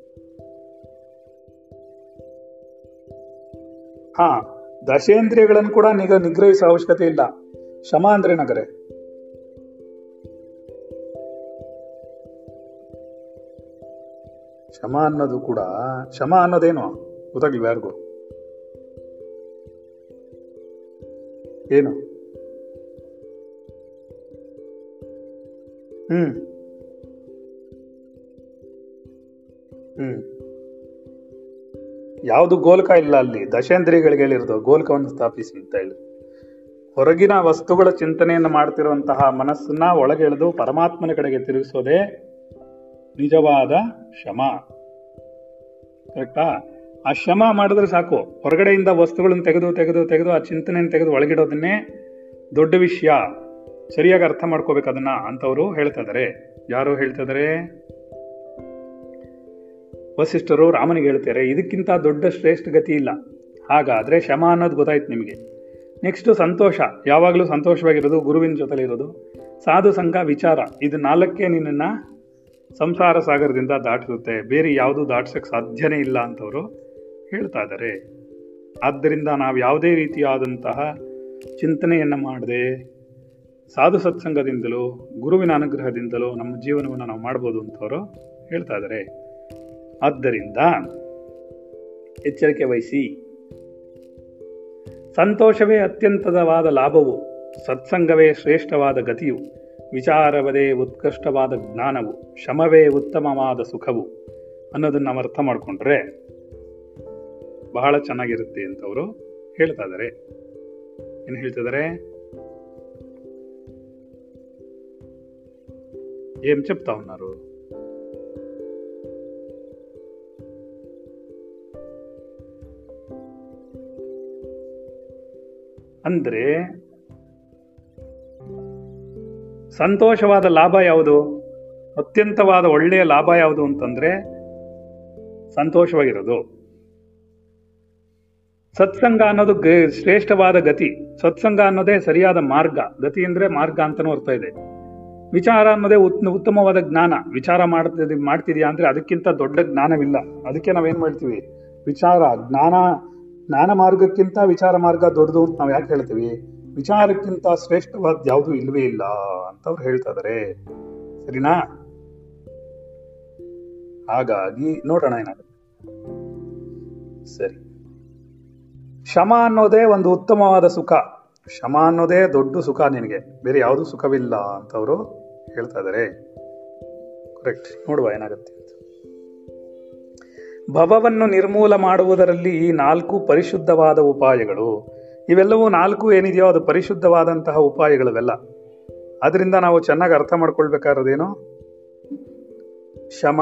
ಹಾ, ದಶೇಂದ್ರಿಯಗಳನ್ನು ಕೂಡ ನಿಗ ನಿಗ್ರಹಿಸೋ ಅವಶ್ಯಕತೆ ಇಲ್ಲ. ಶಮ ಅಂದ್ರೆ ನಗರೆ. ಶಮ ಅನ್ನೋದು ಕೂಡ ಶಮ ಅನ್ನೋದೇನು? ಗೊತ್ತಾಗ್ಲಿ ಯಾರಿಗೂ? ಏನು? ಹ್ಮ್. ಹ್ಮ್. ಯಾವುದು ಗೋಲ್ಕ ಇಲ್ಲ ಅಲ್ಲಿ. ದಶೇಂದ್ರಿಗಳಿಗೆ ಹೇಳಿರೋದು, ಗೋಲ್ಕವನ್ನು ಸ್ಥಾಪಿಸಿ ಅಂತ ಹೇಳಿ. ಹೊರಗಿನ ವಸ್ತುಗಳ ಚಿಂತನೆಯನ್ನು ಮಾಡ್ತಿರುವಂತಹ ಮನಸ್ಸನ್ನ ಒಳಗೆಳೆದು ಪರಮಾತ್ಮನ ಕಡೆಗೆ ತಿರುಗಿಸೋದೇ ನಿಜವಾದ ಶಮ ಕರೆಕ್ಟಾ? ಆ ಶಮ ಮಾಡಿದ್ರೆ ಸಾಕು. ಹೊರಗಡೆಯಿಂದ ವಸ್ತುಗಳನ್ನು ತೆಗೆದು ತೆಗೆದು ತೆಗೆದು, ಆ ಚಿಂತನೆಯನ್ನು ತೆಗೆದು ಒಳಗಿಡೋದನ್ನೇ ದೊಡ್ಡ ವಿಷಯ. ಸರಿಯಾಗಿ ಅರ್ಥ ಮಾಡ್ಕೋಬೇಕು ಅದನ್ನ ಅಂತವರು ಹೇಳ್ತಾ ಇದಾರೆ. ಯಾರು ಹೇಳ್ತಾ ಇದಾರೆ? ವಸಿಷ್ಠರು ರಾಮನಿಗೆ ಹೇಳ್ತಾರೆ, ಇದಕ್ಕಿಂತ ದೊಡ್ಡ ಶ್ರೇಷ್ಠ ಗತಿ ಇಲ್ಲ. ಹಾಗಾದರೆ ಶಮ ಅನ್ನೋದು ಗೊತ್ತಾಯ್ತು ನಿಮಗೆ. ನೆಕ್ಸ್ಟು ಸಂತೋಷ. ಯಾವಾಗಲೂ ಸಂತೋಷವಾಗಿರೋದು ಗುರುವಿನ ಜೊತೆಲಿ ಇರೋದು ಸಾಧು ಸಂಘ ವಿಚಾರ. ಇದು ನಾಲ್ಕೇ ನಿನ್ನನ್ನು ಸಂಸಾರ ಸಾಗರದಿಂದ ದಾಟಿಸುತ್ತೆ ಬೇರೆ ಯಾವುದು ದಾಟ್ಸೋಕ್ಕೆ ಸಾಧ್ಯನೇ ಇಲ್ಲ ಅಂತವರು ಹೇಳ್ತಾ ಇದ್ದಾರೆ ಆದ್ದರಿಂದ ನಾವು ಯಾವುದೇ ರೀತಿಯಾದಂತಹ ಚಿಂತನೆಯನ್ನು ಮಾಡದೆ, ಸಾಧು ಸತ್ಸಂಗದಿಂದಲೂ, ಗುರುವಿನ ಅನುಗ್ರಹದಿಂದಲೂ ನಮ್ಮ ಜೀವನವನ್ನು ನಾವು ಮಾಡ್ಬೋದು ಅಂತವರು ಹೇಳ್ತಾ ಇದ್ದಾರೆ ಆದ್ದರಿಂದ ಎಚ್ಚರಿಕೆ ವಹಿಸಿ ಸಂತೋಷವೇ ಅತ್ಯಂತವಾದ ಲಾಭವು ಸತ್ಸಂಗವೇ ಶ್ರೇಷ್ಠವಾದ ಗತಿಯು ವಿಚಾರವದೇ ಉತ್ಕೃಷ್ಟವಾದ ಜ್ಞಾನವು ಶಮವೇ ಉತ್ತಮವಾದ ಸುಖವು ಅನ್ನೋದನ್ನ ನಾವು ಅರ್ಥ ಮಾಡಿಕೊಂಡ್ರೆ ಬಹಳ ಚೆನ್ನಾಗಿರುತ್ತೆ ಅಂತವರು ಹೇಳ್ತಾ ಇದ್ದಾರೆ ಏನು ಹೇಳ್ತಿದ್ದಾರೆ ఏం చెప్తా ఉన్నారు ಅಂದ್ರೆ ಸಂತೋಷವಾದ ಲಾಭ ಯಾವುದು? ಅತ್ಯಂತವಾದ ಒಳ್ಳೆಯ ಲಾಭ ಯಾವುದು ಅಂತಂದ್ರೆ ಸಂತೋಷವಾಗಿರೋದು. ಸತ್ಸಂಗ ಅನ್ನೋದು ಶ್ರೇಷ್ಠವಾದ ಗತಿ. ಸತ್ಸಂಗ ಅನ್ನೋದೇ ಸರಿಯಾದ ಮಾರ್ಗ. ಗತಿ ಅಂದ್ರೆ ಮಾರ್ಗ ಅಂತಲೂ ಅರ್ಥ ಇದೆ. ವಿಚಾರ ಅನ್ನೋದೇ ಉತ್- ಉತ್ತಮವಾದ ಜ್ಞಾನ. ವಿಚಾರ ಮಾಡ್ತಿದ್ ಮಾಡ್ತಿದ್ಯಾ ಅಂದ್ರೆ ಅದಕ್ಕಿಂತ ದೊಡ್ಡ ಜ್ಞಾನವಿಲ್ಲ. ಅದಕ್ಕೆ ನಾವೇನು ಮಾಡ್ತೀವಿ? ವಿಚಾರ, ಜ್ಞಾನ ಜ್ಞಾನ ಮಾರ್ಗಕ್ಕಿಂತ ವಿಚಾರ ಮಾರ್ಗ ದೊಡ್ಡದು ಅಂತ ನಾವು ಯಾಕೆ ಹೇಳ್ತೀವಿ? ವಿಚಾರಕ್ಕಿಂತ ಶ್ರೇಷ್ಠವಾದ ಯಾವುದು ಇಲ್ಲವೇ ಇಲ್ಲ ಅಂತ ಅವ್ರು ಹೇಳ್ತಾ ಇದಾರೆ. ಸರಿನಾ? ಹಾಗಾಗಿ ನೋಡೋಣ ಏನಾಗುತ್ತೆ. ಸರಿ. ಶಮ ಅನ್ನೋದೇ ಒಂದು ಉತ್ತಮವಾದ ಸುಖ. ಶಮ ಅನ್ನೋದೇ ದೊಡ್ಡ ಸುಖ ನಿನಗೆ. ಬೇರೆ ಯಾವುದು ಸುಖವಿಲ್ಲ ಅಂತ ಅವರು ಹೇಳ್ತಾ ಇದ್ದಾರೆ ಕರೆಕ್ಟ್ ನೋಡುವ ಏನಾಗುತ್ತೆ. ಭವವನ್ನು ನಿರ್ಮೂಲ ಮಾಡುವುದರಲ್ಲಿ ಈ ನಾಲ್ಕು ಪರಿಶುದ್ಧವಾದ ಉಪಾಯಗಳು. ಇವೆಲ್ಲವೂ ನಾಲ್ಕು ಏನಿದೆಯೋ ಅದು ಪರಿಶುದ್ಧವಾದಂತಹ ಉಪಾಯಗಳವೆಲ್ಲ. ಅದರಿಂದ ನಾವು ಚೆನ್ನಾಗಿ ಅರ್ಥ ಮಾಡ್ಕೊಳ್ಬೇಕಾದ್ರದೇನು ಶಮ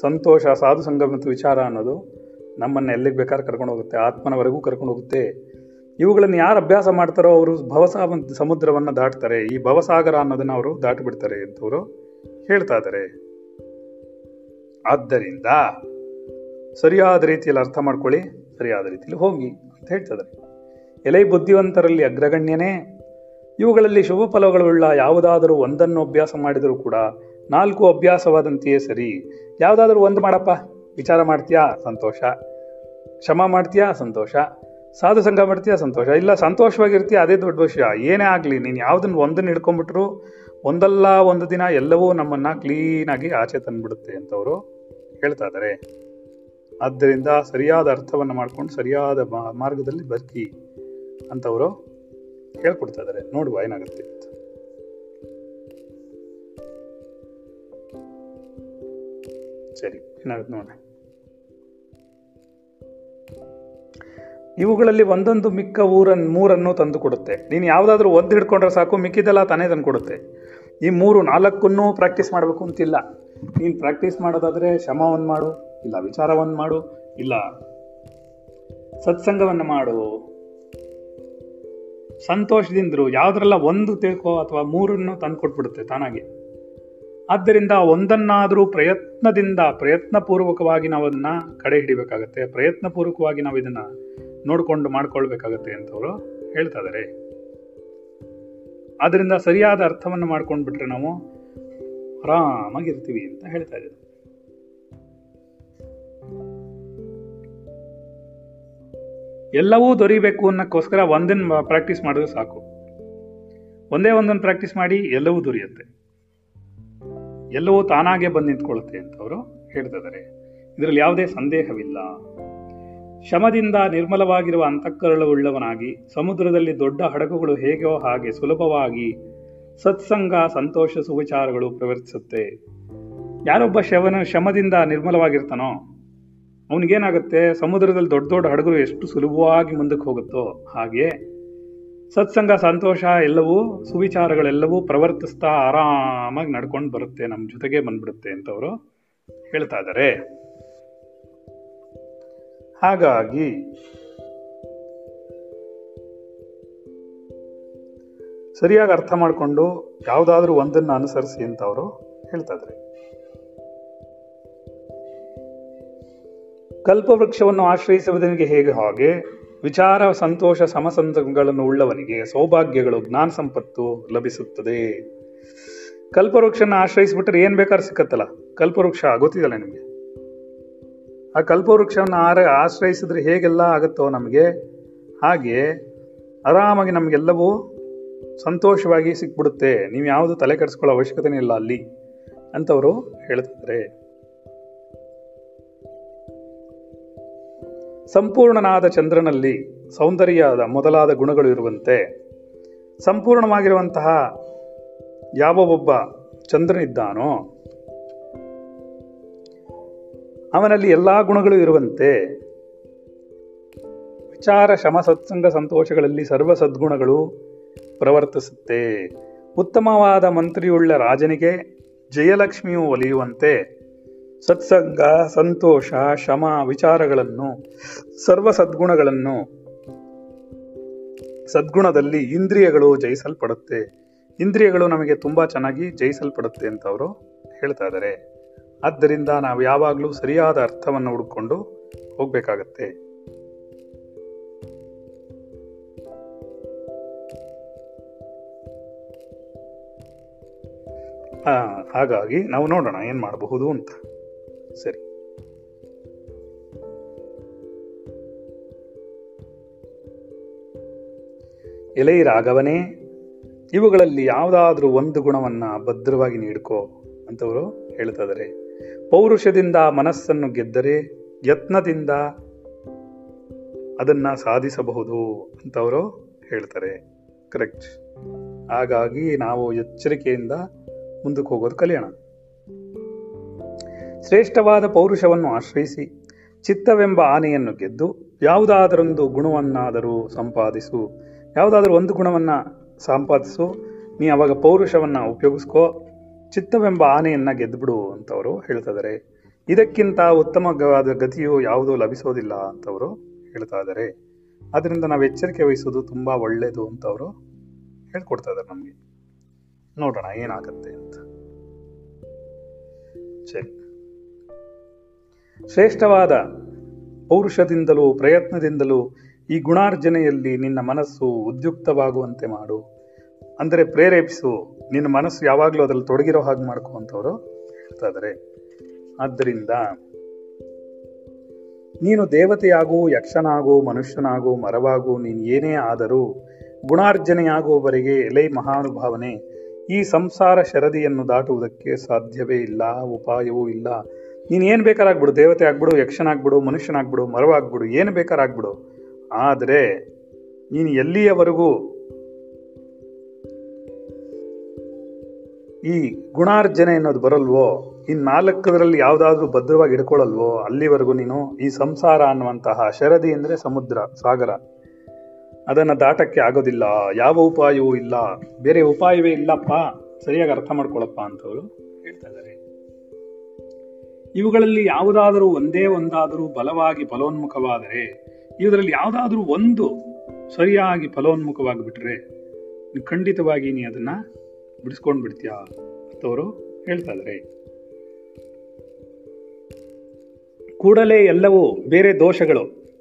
ಸಂತೋಷ, ಸಾಧು ಮತ್ತು ವಿಚಾರ ಅನ್ನೋದು ನಮ್ಮನ್ನು ಎಲ್ಲಿಗೆ ಬೇಕಾದ್ರೆ ಕರ್ಕೊಂಡು ಹೋಗುತ್ತೆ, ಆತ್ಮನವರೆಗೂ ಕರ್ಕೊಂಡು ಹೋಗುತ್ತೆ. ಇವುಗಳನ್ನು ಯಾರು ಅಭ್ಯಾಸ ಮಾಡ್ತಾರೋ ಅವರು ಭವಸಾ ಸಮುದ್ರವನ್ನು ದಾಟ್ತಾರೆ. ಈ ಭವಸಾಗರ ಅನ್ನೋದನ್ನು ಅವರು ದಾಟಿಬಿಡ್ತಾರೆ ಅಂತವರು ಹೇಳ್ತಾ ಇದ್ದಾರೆ ಆದ್ದರಿಂದ ಸರಿಯಾದ ರೀತಿಯಲ್ಲಿ ಅರ್ಥ ಮಾಡ್ಕೊಳ್ಳಿ, ಸರಿಯಾದ ರೀತಿಯಲ್ಲಿ ಹೋಗಿ ಅಂತ ಹೇಳ್ತದೆ. ಎಲೆ ಬುದ್ಧಿವಂತರಲ್ಲಿ ಅಗ್ರಗಣ್ಯನೇ, ಇವುಗಳಲ್ಲಿ ಶುಭ ಫಲಗಳುಳ್ಳ ಯಾವುದಾದರೂ ಒಂದನ್ನು ಅಭ್ಯಾಸ ಮಾಡಿದರೂ ಕೂಡ ನಾಲ್ಕು ಅಭ್ಯಾಸವಾದಂತೆಯೇ ಸರಿ. ಯಾವುದಾದ್ರೂ ಒಂದು ಮಾಡಪ್ಪ, ವಿಚಾರ ಮಾಡ್ತೀಯಾ, ಸಂತೋಷ. ಕ್ಷಮ ಮಾಡ್ತೀಯಾ, ಸಂತೋಷ. ಸಾಧು ಸಂಘ ಮಾಡ್ತೀಯಾ, ಸಂತೋಷ. ಇಲ್ಲ, ಸಂತೋಷವಾಗಿರ್ತೀಯ, ಅದೇ ದೊಡ್ಡ ವಿಷಯ. ಏನೇ ಆಗಲಿ, ನೀನು ಯಾವುದನ್ನು ಒಂದನ್ನು ಹಿಡ್ಕೊಂಡ್ಬಿಟ್ರು, ಒಂದಲ್ಲ ಒಂದು ದಿನ ಎಲ್ಲವೂ ನಮ್ಮನ್ನು ಕ್ಲೀನಾಗಿ ಆಚೆ ತಂದುಬಿಡುತ್ತೆ ಅಂತವರು ಹೇಳ್ತಾ ಇದ್ದಾರೆ. ಆದ್ದರಿಂದ ಸರಿಯಾದ ಅರ್ಥವನ್ನು ಮಾಡಿಕೊಂಡು ಸರಿಯಾದ ಮಾರ್ಗದಲ್ಲಿ ಬದುಕಿ ಅಂತವರು ಹೇಳ್ಕೊಡ್ತಾ ಇದ್ದಾರೆ ನೋಡುವ ಏನಾಗುತ್ತೆ ಸರಿ, ಏನಾಗುತ್ತೆ ನೋಡೋಣ. ಇವುಗಳಲ್ಲಿ ಒಂದೊಂದು ಮಿಕ್ಕ ಊರನ್, ಮೂರನ್ನು ತಂದು ಕೊಡುತ್ತೆ. ನೀನು ಯಾವುದಾದ್ರೂ ಒಂದು ಹಿಡ್ಕೊಂಡ್ರೆ ಸಾಕು, ಮಿಕ್ಕಿದೆಲ್ಲ ತಾನೇ ತಂದು ಕೊಡುತ್ತೆ. ಈ ಮೂರು ನಾಲ್ಕನ್ನೂ ಪ್ರಾಕ್ಟೀಸ್ ಮಾಡಬೇಕು ಅಂತಿಲ್ಲ. ನೀನು ಪ್ರಾಕ್ಟೀಸ್ ಮಾಡೋದಾದರೆ ಶಮವನ್ನು ಮಾಡು. ಇಲ್ಲ, ವಿಚಾರವನ್ನು ಮಾಡು, ಇಲ್ಲ, ಸತ್ಸಂಗವನ್ನು ಮಾಡು. ಸಂತೋಷದಿಂದರು ಯಾವುದ್ರಲ್ಲ ಒಂದು ತಿಳ್ಕೊ ಅಥವಾ ಮೂರನ್ನು ತಂದು ಕೊಟ್ಬಿಡುತ್ತೆ ತಾನಾಗಿ. ಆದ್ದರಿಂದ ಒಂದನ್ನಾದರೂ ಪ್ರಯತ್ನದಿಂದ ಪ್ರಯತ್ನಪೂರ್ವಕವಾಗಿ ನಾವು ಅದನ್ನು ಕಡೆ ಹಿಡಿಬೇಕಾಗತ್ತೆ, ಪ್ರಯತ್ನಪೂರ್ವಕವಾಗಿ ನಾವು ಇದನ್ನು ನೋಡಿಕೊಂಡು ಮಾಡ್ಕೊಳ್ಬೇಕಾಗತ್ತೆ ಅಂತವರು ಹೇಳ್ತಾ ಇದ್ದಾರೆ ಆದ್ದರಿಂದ ಸರಿಯಾದ ಅರ್ಥವನ್ನು ಮಾಡ್ಕೊಂಡು ಬಿಟ್ರೆ ನಾವು ಆರಾಮಾಗಿರ್ತೀವಿ ಅಂತ ಹೇಳ್ತಾ ಎಲ್ಲವೂ ದೊರಿಬೇಕು ಅನ್ನೋಕ್ಕೋಸ್ಕರ ಒಂದನ್ನು ಪ್ರಾಕ್ಟೀಸ್ ಮಾಡಿದ್ರೆ ಸಾಕು. ಒಂದೇ ಒಂದನ್ನು ಪ್ರಾಕ್ಟೀಸ್ ಮಾಡಿ ಎಲ್ಲವೂ ದೊರೆಯುತ್ತೆ. ಎಲ್ಲವೂ ತಾನಾಗೆ ಬಂದು ನಿಂತ್ಕೊಳ್ಳುತ್ತೆ ಅಂತ ಅವರು ಹೇಳ್ತಾ ಇದ್ದಾರೆ ಇದರಲ್ಲಿ ಯಾವುದೇ ಸಂದೇಹವಿಲ್ಲ. ಶಮದಿಂದ ನಿರ್ಮಲವಾಗಿರುವ ಅಂತಃಕರಳವುಳ್ಳವನಾಗಿ ಸಮುದ್ರದಲ್ಲಿ ದೊಡ್ಡ ಹಡಗುಗಳು ಹೇಗೋ ಹಾಗೆ ಸುಲಭವಾಗಿ ಸತ್ಸಂಗ, ಸಂತೋಷ, ಸುವಿಚಾರಗಳು ಪ್ರವರ್ತಿಸುತ್ತೆ. ಯಾರೊಬ್ಬ ಶವನ ಶಮದಿಂದ ನಿರ್ಮಲವಾಗಿರ್ತಾನೋ ಅವನಿಗೇನಾಗುತ್ತೆ? ಸಮುದ್ರದಲ್ಲಿ ದೊಡ್ಡ ದೊಡ್ಡ ಹಡಗರು ಎಷ್ಟು ಸುಲಭವಾಗಿ ಮುಂದಕ್ಕೆ ಹೋಗುತ್ತೋ ಹಾಗೆ ಸತ್ಸಂಗ, ಸಂತೋಷ ಎಲ್ಲವೂ, ಸುವಿಚಾರಗಳೆಲ್ಲವೂ ಪ್ರವರ್ತಿಸ್ತಾ ಆರಾಮಾಗಿ ನಡ್ಕೊಂಡು ಬರುತ್ತೆ ನಮ್ಮ ಜೊತೆಗೆ ಬಂದ್ಬಿಡುತ್ತೆ ಅಂತ ಅವರು ಹೇಳ್ತಾ ಇದ್ದಾರೆ ಹಾಗಾಗಿ ಸರಿಯಾಗಿ ಅರ್ಥ ಮಾಡಿಕೊಂಡು ಯಾವುದಾದ್ರೂ ಒಂದನ್ನು ಅನುಸರಿಸಿ ಅಂತ ಅವರು ಹೇಳ್ತಾ ಇದ್ದಾರೆ ಕಲ್ಪವೃಕ್ಷವನ್ನು ಆಶ್ರಯಿಸುವುದನಿಗೆ ಹೇಗೆ ಹಾಗೆ? ವಿಚಾರ, ಸಂತೋಷ ಸಮಸಂತಗಳನ್ನು ಉಳ್ಳವನಿಗೆ ಸೌಭಾಗ್ಯಗಳು, ಜ್ಞಾನ ಸಂಪತ್ತು ಲಭಿಸುತ್ತದೆ. ಕಲ್ಪವೃಕ್ಷನ ಆಶ್ರಯಿಸಿಬಿಟ್ರೆ ಏನು ಬೇಕಾದ್ರೂ ಸಿಕ್ಕತ್ತಲ್ಲ. ಕಲ್ಪವೃಕ್ಷ ಗೊತ್ತಿದಲ್ಲ ನಿಮಗೆ? ಆ ಕಲ್ಪವೃಕ್ಷವನ್ನು ಆರ, ಆಶ್ರಯಿಸಿದ್ರೆ ಹೇಗೆಲ್ಲ ಆಗುತ್ತೋ ನಮಗೆ? ಹಾಗೆ ಆರಾಮಾಗಿ ನಮಗೆಲ್ಲವೂ ಸಂತೋಷವಾಗಿ ಸಿಕ್ಬಿಡುತ್ತೆ. ನೀವು ಯಾವುದು ತಲೆ ಕೆಡಿಸ್ಕೊಳ್ಳೋ ಅವಶ್ಯಕತೆನೇ ಇಲ್ಲ ಅಲ್ಲಿ ಅಂತವರು ಹೇಳ್ತಿದ್ದಾರೆ. ಸಂಪೂರ್ಣನಾದ ಚಂದ್ರನಲ್ಲಿ ಸೌಂದರ್ಯದ ಮೊದಲಾದ ಗುಣಗಳು ಇರುವಂತೆ, ಸಂಪೂರ್ಣವಾಗಿರುವಂತಹ ಯಾವ ಒಬ್ಬ ಚಂದ್ರನಿದ್ದಾನೋ, ಅವನಲ್ಲಿ ಎಲ್ಲ ಗುಣಗಳು ಇರುವಂತೆ, ವಿಚಾರ, ಶಮ, ಸತ್ಸಂಗ, ಸಂತೋಷಗಳಲ್ಲಿ ಸರ್ವ ಸದ್ಗುಣಗಳು ಪ್ರವರ್ತಿಸುತ್ತೆ. ಉತ್ತಮವಾದ ಮಂತ್ರಿಯುಳ್ಳ ರಾಜನಿಗೆ ಜಯಲಕ್ಷ್ಮಿಯು ಒಲಿಯುವಂತೆ ಸತ್ಸಂಗ, ಸಂತೋಷ ಶಮ ವಿಚಾರಗಳನ್ನು, ಸರ್ವ ಸದ್ಗುಣಗಳನ್ನು. ಸದ್ಗುಣದಲ್ಲಿ ಇಂದ್ರಿಯಗಳು ಜಯಿಸಲ್ಪಡುತ್ತೆ. ಇಂದ್ರಿಯಗಳು ನಮಗೆ ತುಂಬಾ ಚೆನ್ನಾಗಿ ಜಯಿಸಲ್ಪಡುತ್ತೆ ಅಂತ ಅವರು ಹೇಳ್ತಾ ಇದ್ದಾರೆ. ಆದ್ದರಿಂದ ನಾವು ಯಾವಾಗಲೂ ಸರಿಯಾದ ಅರ್ಥವನ್ನು ಹುಡುಕೊಂಡು ಹೋಗ್ಬೇಕಾಗತ್ತೆ. ಹಾಗಾಗಿ ನಾವು ನೋಡೋಣ ಏನು ಮಾಡಬಹುದು ಅಂತ. ಸರಿ. ಎಲೈ ರಾಘವನೇ, ಇವುಗಳಲ್ಲಿ ಯಾವುದಾದ್ರೂ ಒಂದು ಗುಣವನ್ನ ಭದ್ರವಾಗಿ ನೀಡ್ಕೋ ಅಂತವರು ಹೇಳ್ತಿದ್ದಾರೆ ಪೌರುಷದಿಂದ ಮನಸ್ಸನ್ನು ಗೆದ್ದರೆ ಯತ್ನದಿಂದ ಅದನ್ನ ಸಾಧಿಸಬಹುದು ಅಂತವರು ಹೇಳ್ತಾರೆ. ಕರೆಕ್ಟ್. ಹಾಗಾಗಿ ನಾವು ಎಚ್ಚರಿಕೆಯಿಂದ ಮುಂದಕ್ಕೆ ಹೋಗೋದು ಕಲಿಯೋಣ. ಶ್ರೇಷ್ಠವಾದ ಪೌರುಷವನ್ನು ಆಶ್ರಯಿಸಿ, ಚಿತ್ತವೆಂಬ ಆನೆಯನ್ನು ಗೆದ್ದು, ಯಾವುದಾದರೊಂದು ಗುಣವನ್ನಾದರೂ ಸಂಪಾದಿಸು. ಯಾವುದಾದರೂ ಒಂದು ಗುಣವನ್ನು ಸಂಪಾದಿಸು. ನೀ ಅವಾಗ ಪೌರುಷವನ್ನು ಉಪಯೋಗಿಸ್ಕೋ. ಚಿತ್ತವೆಂಬ ಆನೆಯನ್ನು ಗೆದ್ದುಬಿಡು ಅಂತವರು ಹೇಳ್ತಾ ಇದ್ದಾರೆ ಇದಕ್ಕಿಂತ ಉತ್ತಮವಾದ ಗತಿಯು ಯಾವುದೂ ಲಭಿಸೋದಿಲ್ಲ ಅಂತವರು ಹೇಳ್ತಾ ಇದ್ದಾರೆ ಅದರಿಂದ ನಾವು ಎಚ್ಚರಿಕೆ ವಹಿಸೋದು ತುಂಬಾ ಒಳ್ಳೆಯದು ಅಂತವರು ಹೇಳ್ಕೊಡ್ತಾ ಇದ್ದಾರೆ ನಮಗೆ. ನೋಡೋಣ ಏನಾಗತ್ತೆ ಅಂತ. ಸರಿ ಶ್ರೇಷ್ಠವಾದ ಪೌರುಷದಿಂದಲೂ ಪ್ರಯತ್ನದಿಂದಲೂ ಈ ಗುಣಾರ್ಜನೆಯಲ್ಲಿ ನಿನ್ನ ಮನಸ್ಸು ಉದ್ಯುಕ್ತವಾಗುವಂತೆ ಮಾಡು. ಅಂದರೆ ಪ್ರೇರೇಪಿಸು, ನಿನ್ನ ಮನಸ್ಸು ಯಾವಾಗಲೂ ಅದರಲ್ಲಿ ತೊಡಗಿರೋ ಹಾಗೆ ಮಾಡ್ಕೊ ಅಂತವರು ಹೇಳ್ತಾ ಇದ್ದಾರೆ ಆದ್ದರಿಂದ ನೀನು ದೇವತೆಯಾಗೂ, ಯಕ್ಷನಾಗೂ, ಮನುಷ್ಯನಾಗೂ, ಮರವಾಗೂ, ನೀನು ಏನೇ ಆದರೂ ಗುಣಾರ್ಜನೆಯಾಗುವವರೆಗೆ ಎಲೆ ಮಹಾನುಭಾವನೆ ಈ ಸಂಸಾರ ಶರದಿಯನ್ನು ದಾಟುವುದಕ್ಕೆ ಸಾಧ್ಯವೇ ಇಲ್ಲ, ಉಪಾಯವೂ ಇಲ್ಲ. ನೀನು ಏನು ಬೇಕಾರಾಗ್ಬಿಡು, ದೇವತೆ ಆಗ್ಬಿಡು ಯಕ್ಷನಾಗ್ಬಿಡು ಮನುಷ್ಯನಾಗ್ಬಿಡು ಮರವಾಗ್ಬಿಡು ಏನು ಬೇಕಾರಾಗ್ಬಿಡು. ಆದರೆ ನೀನು ಎಲ್ಲಿಯವರೆಗೂ ಈ ಗುಣಾರ್ಜನೆ ಅನ್ನೋದು ಬರಲ್ವೋ ಈ ನಾಲ್ಕದರಲ್ಲಿ ಯಾವುದಾದ್ರೂ ಭದ್ರವಾಗಿ ಇಡ್ಕೊಳ್ಳಲ್ವೋ ಅಲ್ಲಿವರೆಗೂ ನೀನು ಈ ಸಂಸಾರ ಅನ್ನುವಂತಹ ಶರದಿ ಅಂದರೆ ಸಮುದ್ರ, ಸಾಗರ. ಅದನ್ನು ದಾಟಕ್ಕೆ ಆಗೋದಿಲ್ಲ, ಯಾವ ಉಪಾಯವೂ ಇಲ್ಲ, ಬೇರೆ ಉಪಾಯವೇ ಇಲ್ಲಪ್ಪ, ಸರಿಯಾಗಿ ಅರ್ಥ ಮಾಡ್ಕೊಳಪ್ಪ ಅಂತವರು ಇವುಗಳಲ್ಲಿ ಯಾವುದಾದರೂ ಒಂದೇ ಒಂದಾದರೂ ಬಲವಾಗಿ ಫಲೋನ್ಮುಖವಾದರೆ ಇದರಲ್ಲಿ ಯಾವುದಾದ್ರೂ ಒಂದು ಸರಿಯಾಗಿ ಫಲೋನ್ಮುಖವಾಗಿ ನೀನ್ ಖಂಡಿತವಾಗಿ ನೀ ಅದನ್ನ ಬಿಡಿಸ್ಕೊಂಡು ಬಿಡ್ತೀಯ ಅಂತವರು ಹೇಳ್ತಾ ಇದ್ದಾರೆ ಕೂಡಲೇ ಎಲ್ಲವೂ ಬೇರೆ ದೋಷಗಳು,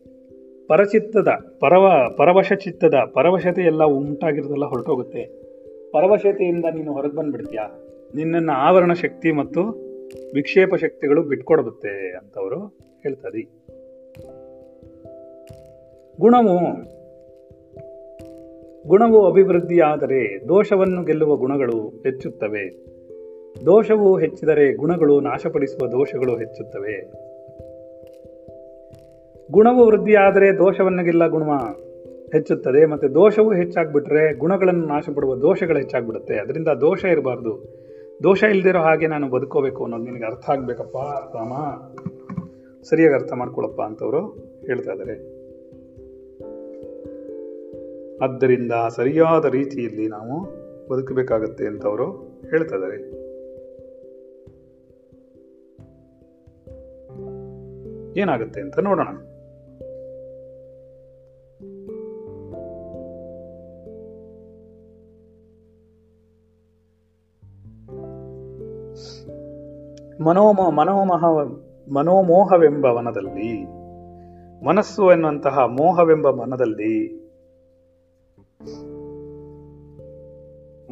ಪರಚಿತ್ತದ, ಪರವ ಪರವಶ ಚಿತ್ತದ ಪರವಶತೆ ಎಲ್ಲ ಉಂಟಾಗಿರೋದೆಲ್ಲ ಹೊರಟೋಗುತ್ತೆ. ಪರವಶತೆಯಿಂದ ನೀನು ಹೊರಗೆ ಬಂದುಬಿಡ್ತೀಯಾ? ನಿನ್ನನ್ನು ಆವರಣ ಶಕ್ತಿ ಮತ್ತು ವಿಕ್ಷೇಪ ಶಕ್ತಿಗಳು ಬಿಟ್ಕೊಡುತ್ತೆ ಅಂತವರು ಹೇಳ್ತಾರೆ. ಗುಣವು ಗುಣವು ಅಭಿವೃದ್ಧಿಯಾದರೆ ದೋಷವನ್ನು ಗೆಲ್ಲುವ ಗುಣಗಳು ಹೆಚ್ಚುತ್ತವೆ. ದೋಷವು ಹೆಚ್ಚಿದರೆ ಗುಣಗಳು ನಾಶಪಡಿಸುವ ದೋಷಗಳು ಹೆಚ್ಚುತ್ತವೆ. ಗುಣವು ವೃದ್ಧಿಯಾದರೆ ದೋಷವನ್ನು ಗೆಲ್ಲ ಗುಣ ಹೆಚ್ಚುತ್ತದೆ, ಮತ್ತೆ ದೋಷವು ಹೆಚ್ಚಾಗ್ಬಿಟ್ರೆ ಗುಣಗಳನ್ನು ನಾಶಪಡುವ ದೋಷಗಳು ಹೆಚ್ಚಾಗ್ಬಿಡುತ್ತೆ. ಅದರಿಂದ ದೋಷ ಇರಬಾರ್ದು. ದೋಷ ಇಲ್ದಿರೋ ಹಾಗೆ ನಾನು ಬದುಕೋಬೇಕು ಅನ್ನೋದು ನಿನಗೆ ಅರ್ಥ ಆಗ್ಬೇಕಪ್ಪ, ರಾಮ. ಸರಿಯಾಗಿ ಅರ್ಥ ಮಾಡ್ಕೊಳಪ್ಪ ಅಂತವರು ಹೇಳ್ತಾ ಇದ್ದಾರೆ ಆದ್ದರಿಂದ ಸರಿಯಾದ ರೀತಿಯಲ್ಲಿ ನಾವು ಬದುಕಬೇಕಾಗತ್ತೆ ಅಂತವರು ಹೇಳ್ತಾ ಇದ್ದಾರೆ ಏನಾಗುತ್ತೆ ಅಂತ ನೋಡೋಣ. ಮನೋಮ ಮನೋಮಹ ಮನೋಮೋಹವೆಂಬ ವನದಲ್ಲಿ, ಮನಸ್ಸು ಎನ್ನುವಂತಹ ಮೋಹವೆಂಬ ಮನದಲ್ಲಿ,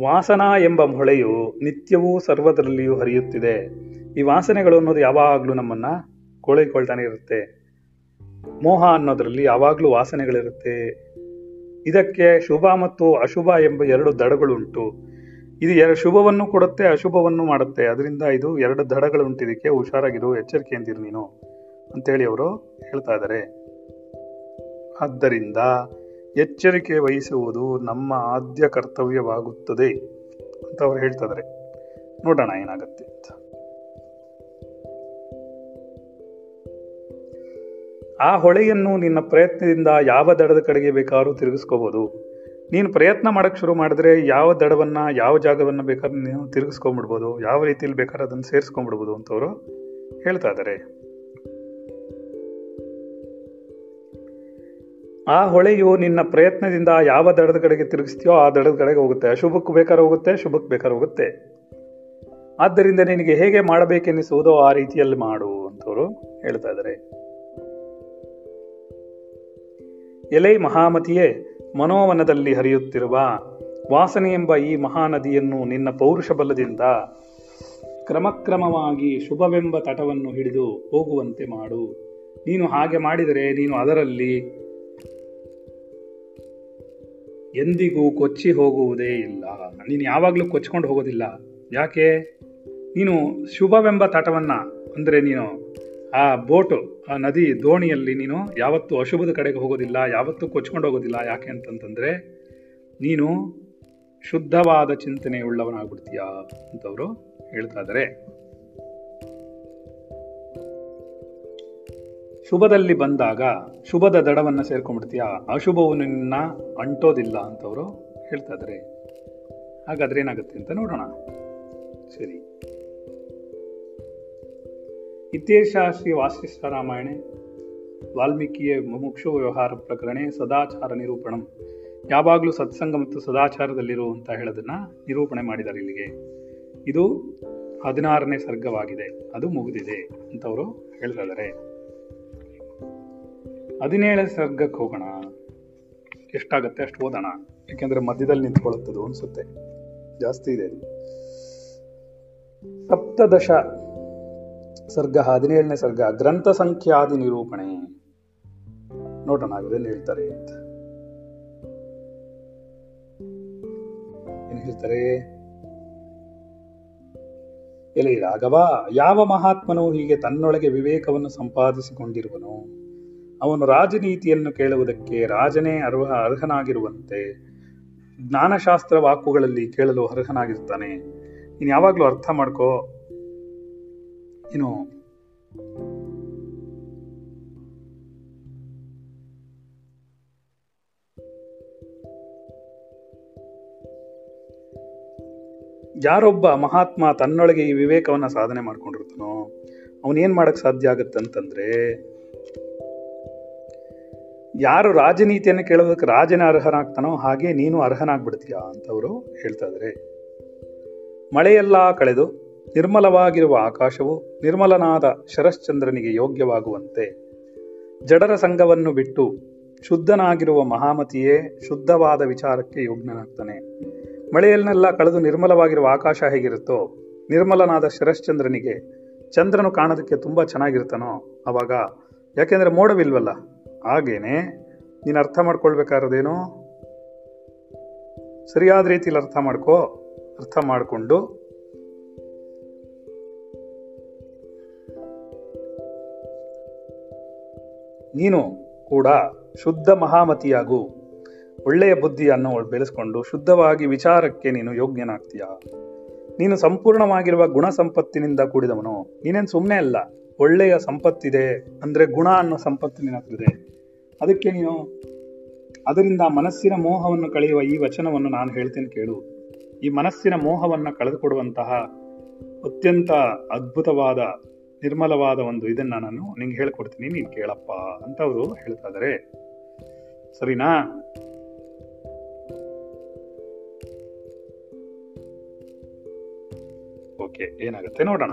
ವಾಸನಾ ಎಂಬ ಮೊಳೆಯು ನಿತ್ಯವೂ ಸರ್ವದರಲ್ಲಿಯೂ ಹರಿಯುತ್ತಿದೆ. ಈ ವಾಸನೆಗಳು ಅನ್ನೋದು ಯಾವಾಗಲೂ ನಮ್ಮನ್ನ ಕೋಳಿಕೊಳ್ತಾನೆ ಇರುತ್ತೆ. ಮೋಹ ಅನ್ನೋದರಲ್ಲಿ ಯಾವಾಗಲೂ ವಾಸನೆಗಳಿರುತ್ತೆ. ಇದಕ್ಕೆ ಶುಭ ಮತ್ತು ಅಶುಭ ಎಂಬ ಎರಡು ದಡಗಳುಂಟು. ಇದು ಎರಡು ಶುಭವನ್ನು ಕೊಡುತ್ತೆ, ಅಶುಭವನ್ನು ಮಾಡುತ್ತೆ. ಅದರಿಂದ ಇದು ಎರಡು ದಡಗಳು ಉಂಟಿದಕ್ಕೆ ಹುಷಾರಾಗಿರು, ಎಚ್ಚರಿಕೆಯಿಂದಿರು ನೀನು ಅಂತೇಳಿ ಅವರು ಹೇಳ್ತಾ ಇದ್ದಾರೆ. ಆದ್ದರಿಂದ ಎಚ್ಚರಿಕೆ ವಹಿಸುವುದು ನಮ್ಮ ಆದ್ಯ ಕರ್ತವ್ಯವಾಗುತ್ತದೆ ಅಂತ ಅವ್ರು ಹೇಳ್ತಾ ಇದಾರೆ ನೋಡೋಣ ಏನಾಗುತ್ತೆ ಅಂತ. ಆ ಹೊಳೆಯನ್ನು ನಿನ್ನ ಪ್ರಯತ್ನದಿಂದ ಯಾವ ದಡದ ಕಡೆಗೆ ಬೇಕಾದ್ರೂ ತಿರುಗಿಸ್ಕೋಬಹುದು ನೀನು ಪ್ರಯತ್ನ ಮಾಡೋಕ್ಕೆ ಶುರು ಮಾಡಿದ್ರೆ ಯಾವ ದಡವನ್ನು, ಯಾವ ಜಾಗವನ್ನು ಬೇಕಾದ್ರೆ ನೀನು ತಿರುಗಿಸ್ಕೊಂಬಿಡ್ಬೋದು ಯಾವ ರೀತಿಯಲ್ಲಿ ಬೇಕಾದ್ರೆ ಅದನ್ನು ಸೇರಿಸ್ಕೊಂಡ್ಬಿಡ್ಬೋದು ಅಂತವರು ಹೇಳ್ತಾ ಇದ್ದಾರೆ ಆ ಹೊಳೆಯು ನಿನ್ನ ಪ್ರಯತ್ನದಿಂದ ಯಾವ ದಡದ ಕಡೆಗೆ ತಿರುಗಿಸ್ತೀಯೋ ಆ ದಡದ ಕಡೆಗೆ ಹೋಗುತ್ತೆ. ಅಶುಭಕ್ಕೆ ಬೇಕಾದ್ರೆ ಹೋಗುತ್ತೆ, ಶುಭಕ್ಕೆ ಬೇಕಾದ್ರೆ ಹೋಗುತ್ತೆ. ಆದ್ದರಿಂದ ನಿನಗೆ ಹೇಗೆ ಮಾಡಬೇಕೆನಿಸುವುದೋ ಆ ರೀತಿಯಲ್ಲಿ ಮಾಡು ಅಂತವರು ಹೇಳ್ತಾ ಇದ್ದಾರೆ ಎಲೈ ಮಹಾಮತಿಯೇ ಮನೋವನದಲ್ಲಿ ಹರಿಯುತ್ತಿರುವ ವಾಸನೆ ಎಂಬ ಈ ಮಹಾನದಿಯನ್ನು ನಿನ್ನ ಪೌರುಷ ಬಲದಿಂದ ಕ್ರಮಕ್ರಮವಾಗಿ ಶುಭವೆಂಬ ತಟವನ್ನು ಹಿಡಿದು ಹೋಗುವಂತೆ ಮಾಡು. ನೀನು ಹಾಗೆ ಮಾಡಿದರೆ ನೀನು ಅದರಲ್ಲಿ ಎಂದಿಗೂ ಕೊಚ್ಚಿ ಹೋಗುವುದೇ ಇಲ್ಲ. ನೀನು ಯಾವಾಗಲೂ ಕೊಚ್ಕೊಂಡು ಹೋಗೋದಿಲ್ಲ. ಯಾಕೆ? ನೀನು ಶುಭವೆಂಬ ತಟವನ್ನು, ಅಂದರೆ ನೀನು ಆ ಬೋಟು, ಆ ನದಿ ದೋಣಿಯಲ್ಲಿ ನೀನು ಯಾವತ್ತೂ ಅಶುಭದ ಕಡೆಗೆ ಹೋಗೋದಿಲ್ಲ, ಯಾವತ್ತೂ ಕೊಚ್ಕೊಂಡು ಹೋಗೋದಿಲ್ಲ. ಯಾಕೆ ಅಂತಂತಂದರೆ ನೀನು ಶುದ್ಧವಾದ ಚಿಂತನೆ ಉಳ್ಳವನಾಗ್ಬಿಡ್ತೀಯ ಅಂತವರು ಹೇಳ್ತಾ ಇದ್ದಾರೆ ಶುಭದಲ್ಲಿ ಬಂದಾಗ ಶುಭದ ದಡವನ್ನು ಸೇರ್ಕೊಂಡ್ಬಿಡ್ತೀಯ? ಅಶುಭವು ನಿನ್ನ ಅಂಟೋದಿಲ್ಲ ಅಂತವರು ಹೇಳ್ತಾ ಇದ್ದಾರೆ ಹಾಗಾದ್ರೆ ಏನಾಗುತ್ತೆ ಅಂತ ನೋಡೋಣ. ಸರಿ. ಇತ್ಯೇಷ ಶ್ರೀ ವಾಸಿಷ್ಠ ರಾಮಾಯಣೆ. ವಾಲ್ಮೀಕಿಯ ಮುಮುಕ್ಷು ವ್ಯವಹಾರ ಪ್ರಕರಣ ಸದಾಚಾರ ನಿರೂಪಣಂ. ಯಾವಾಗಲೂ ಸತ್ಸಂಗ ಮತ್ತು ಸದಾಚಾರದಲ್ಲಿರು ಅಂತ ಹೇಳೋದನ್ನ ನಿರೂಪಣೆ ಮಾಡಿದ್ದಾರೆ ಇಲ್ಲಿಗೆ. ಇದು ಹದಿನಾರನೇ ಸರ್ಗವಾಗಿದೆ. ಅದು ಮುಗಿದಿದೆ ಅಂತವರು ಅವರು ಇದ್ದಾರೆ ಹದಿನೇಳನೇ ಸರ್ಗಕ್ಕೆ ಹೋಗೋಣ. ಎಷ್ಟಾಗತ್ತೆ ಅಷ್ಟು ಓದೋಣ. ಯಾಕೆಂದ್ರೆ ಮಧ್ಯದಲ್ಲಿ ನಿಂತ್ಕೊಳ್ಳುತ್ತದು ಅನ್ಸುತ್ತೆ. ಜಾಸ್ತಿ ಇದೆ. ಸಪ್ತದಶ ಸರ್ಗ ಹದಿನೇಳನೇ ಸರ್ಗ, ಗ್ರಂಥ ಸಂಖ್ಯಾದಿ ನಿರೂಪಣೆ. ನೋಡೋಣ ಅದನ್ನು ಹೇಳ್ತಾರೆ ಅಂತ. ಏನು ಹೇಳ್ತಾರೆ? ಎಲೆ ರಾಘವ, ಯಾವ ಮಹಾತ್ಮನು ಹೀಗೆ ತನ್ನೊಳಗೆ ವಿವೇಕವನ್ನು ಸಂಪಾದಿಸಿಕೊಂಡಿರುವನು? ಅವನು ರಾಜನೀತಿಯನ್ನು ಕೇಳುವುದಕ್ಕೆ ರಾಜನೇ ಅರ್ಹ, ಅರ್ಹನಾಗಿರುವಂತೆ. ಜ್ಞಾನಶಾಸ್ತ್ರ ವಾಕುಗಳಲ್ಲಿ ಕೇಳಲು ಅರ್ಹನಾಗಿರ್ತಾನೆ ನೀನು ಯಾವಾಗಲೂ ಅರ್ಥ ಮಾಡ್ಕೋ. ಏನು ಯಾರೊಬ್ಬ ಮಹಾತ್ಮ ತನ್ನೊಳಗೆ ಈ ವಿವೇಕವನ್ನ ಸಾಧನೆ ಮಾಡ್ಕೊಂಡಿರ್ತಾನೋ ಅವನೇನ್ ಮಾಡಕ್ ಸಾಧ್ಯ ಆಗತ್ತಂತಂದ್ರೆ ಯಾರು ರಾಜನೀತಿಯನ್ನು ಕೇಳೋದಕ್ಕೆ ರಾಜನ ಅರ್ಹನಾಗ್ತಾನೋ ಹಾಗೆ ನೀನು ಅರ್ಹನಾಗ್ಬಿಡ್ತೀಯಾ ಅಂತವರು ಹೇಳ್ತಾ ಇದ್ರೆ. ಮಳೆಯೆಲ್ಲ ಕಳೆದು ನಿರ್ಮಲವಾಗಿರುವ ಆಕಾಶವು ನಿರ್ಮಲನಾದ ಶರಶ್ಚಂದ್ರನಿಗೆ ಯೋಗ್ಯವಾಗುವಂತೆ. ಜಡರ ಸಂಘವನ್ನು ಬಿಟ್ಟು ಶುದ್ಧನಾಗಿರುವ ಮಹಾಮತಿಯೇ ಶುದ್ಧವಾದ ವಿಚಾರಕ್ಕೆ ಯೋಗ್ಯನಾಗ್ತಾನೆ. ಮಳೆಯಲ್ಲೆಲ್ಲ ಕಳೆದು ನಿರ್ಮಲವಾಗಿರುವ ಆಕಾಶ ಹೇಗಿರುತ್ತೋ, ನಿರ್ಮಲನಾದ ಶರಶ್ಚಂದ್ರನಿಗೆ ಚಂದ್ರನು ಕಾಣೋದಕ್ಕೆ ತುಂಬ ಚೆನ್ನಾಗಿರ್ತಾನೋ ಅವಾಗ, ಯಾಕೆಂದರೆ ಮೋಡವಿಲ್ವಲ್ಲ, ಹಾಗೇನೆ? ನೀನು ಅರ್ಥ ಮಾಡ್ಕೊಳ್ಬೇಕಾರದೇನು ಸರಿಯಾದ ರೀತಿಯಲ್ಲಿ ಅರ್ಥ ಮಾಡ್ಕೋ, ಅರ್ಥ ಮಾಡಿಕೊಂಡು ನೀನು ಕೂಡ ಶುದ್ಧ ಮಹಾಮತಿಯಾಗು. ಒಳ್ಳೆಯ ಬುದ್ಧಿಯನ್ನು ಬೆಳೆಸ್ಕೊಂಡು ಶುದ್ಧವಾಗಿ ವಿಚಾರಕ್ಕೆ ನೀನು ಯೋಗ್ಯನಾಗ್ತೀಯ? ನೀನು ಸಂಪೂರ್ಣವಾಗಿರುವ ಗುಣ ಸಂಪತ್ತಿನಿಂದ ಕೂಡಿದವನು. ನೀನೇನು ಸುಮ್ಮನೆ ಅಲ್ಲ. ಒಳ್ಳೆಯ ಸಂಪತ್ತಿದೆ ಅಂದ್ರೆ ಗುಣ ಅನ್ನೋ ಸಂಪತ್ತು ನಿನ್ನತ್ತಿದೆ ಅದಕ್ಕೆ ನೀನು ಅದರಿಂದ ಮನಸ್ಸಿನ ಮೋಹವನ್ನು ಕಳೆಯುವ ಈ ವಚನವನ್ನು ನಾನು ಹೇಳ್ತೇನೆ ಕೇಳು. ಈ ಮನಸ್ಸಿನ ಮೋಹವನ್ನು ಕಳೆದುಕೊಡುವಂತಹ ಅತ್ಯಂತ ಅದ್ಭುತವಾದ ನಿರ್ಮಲವಾದ ಒಂದು ಇದನ್ನ ನಾನು ನಿಂಗೆ ಹೇಳ್ಕೊಡ್ತೀನಿ, ನೀನು ಕೇಳಪ್ಪ ಅಂತ ಅವರು ಹೇಳ್ತಾ ಇದಾರೆ. ಸರಿನಾ? ಓಕೆ, ಏನಾಗುತ್ತೆ ನೋಡೋಣ.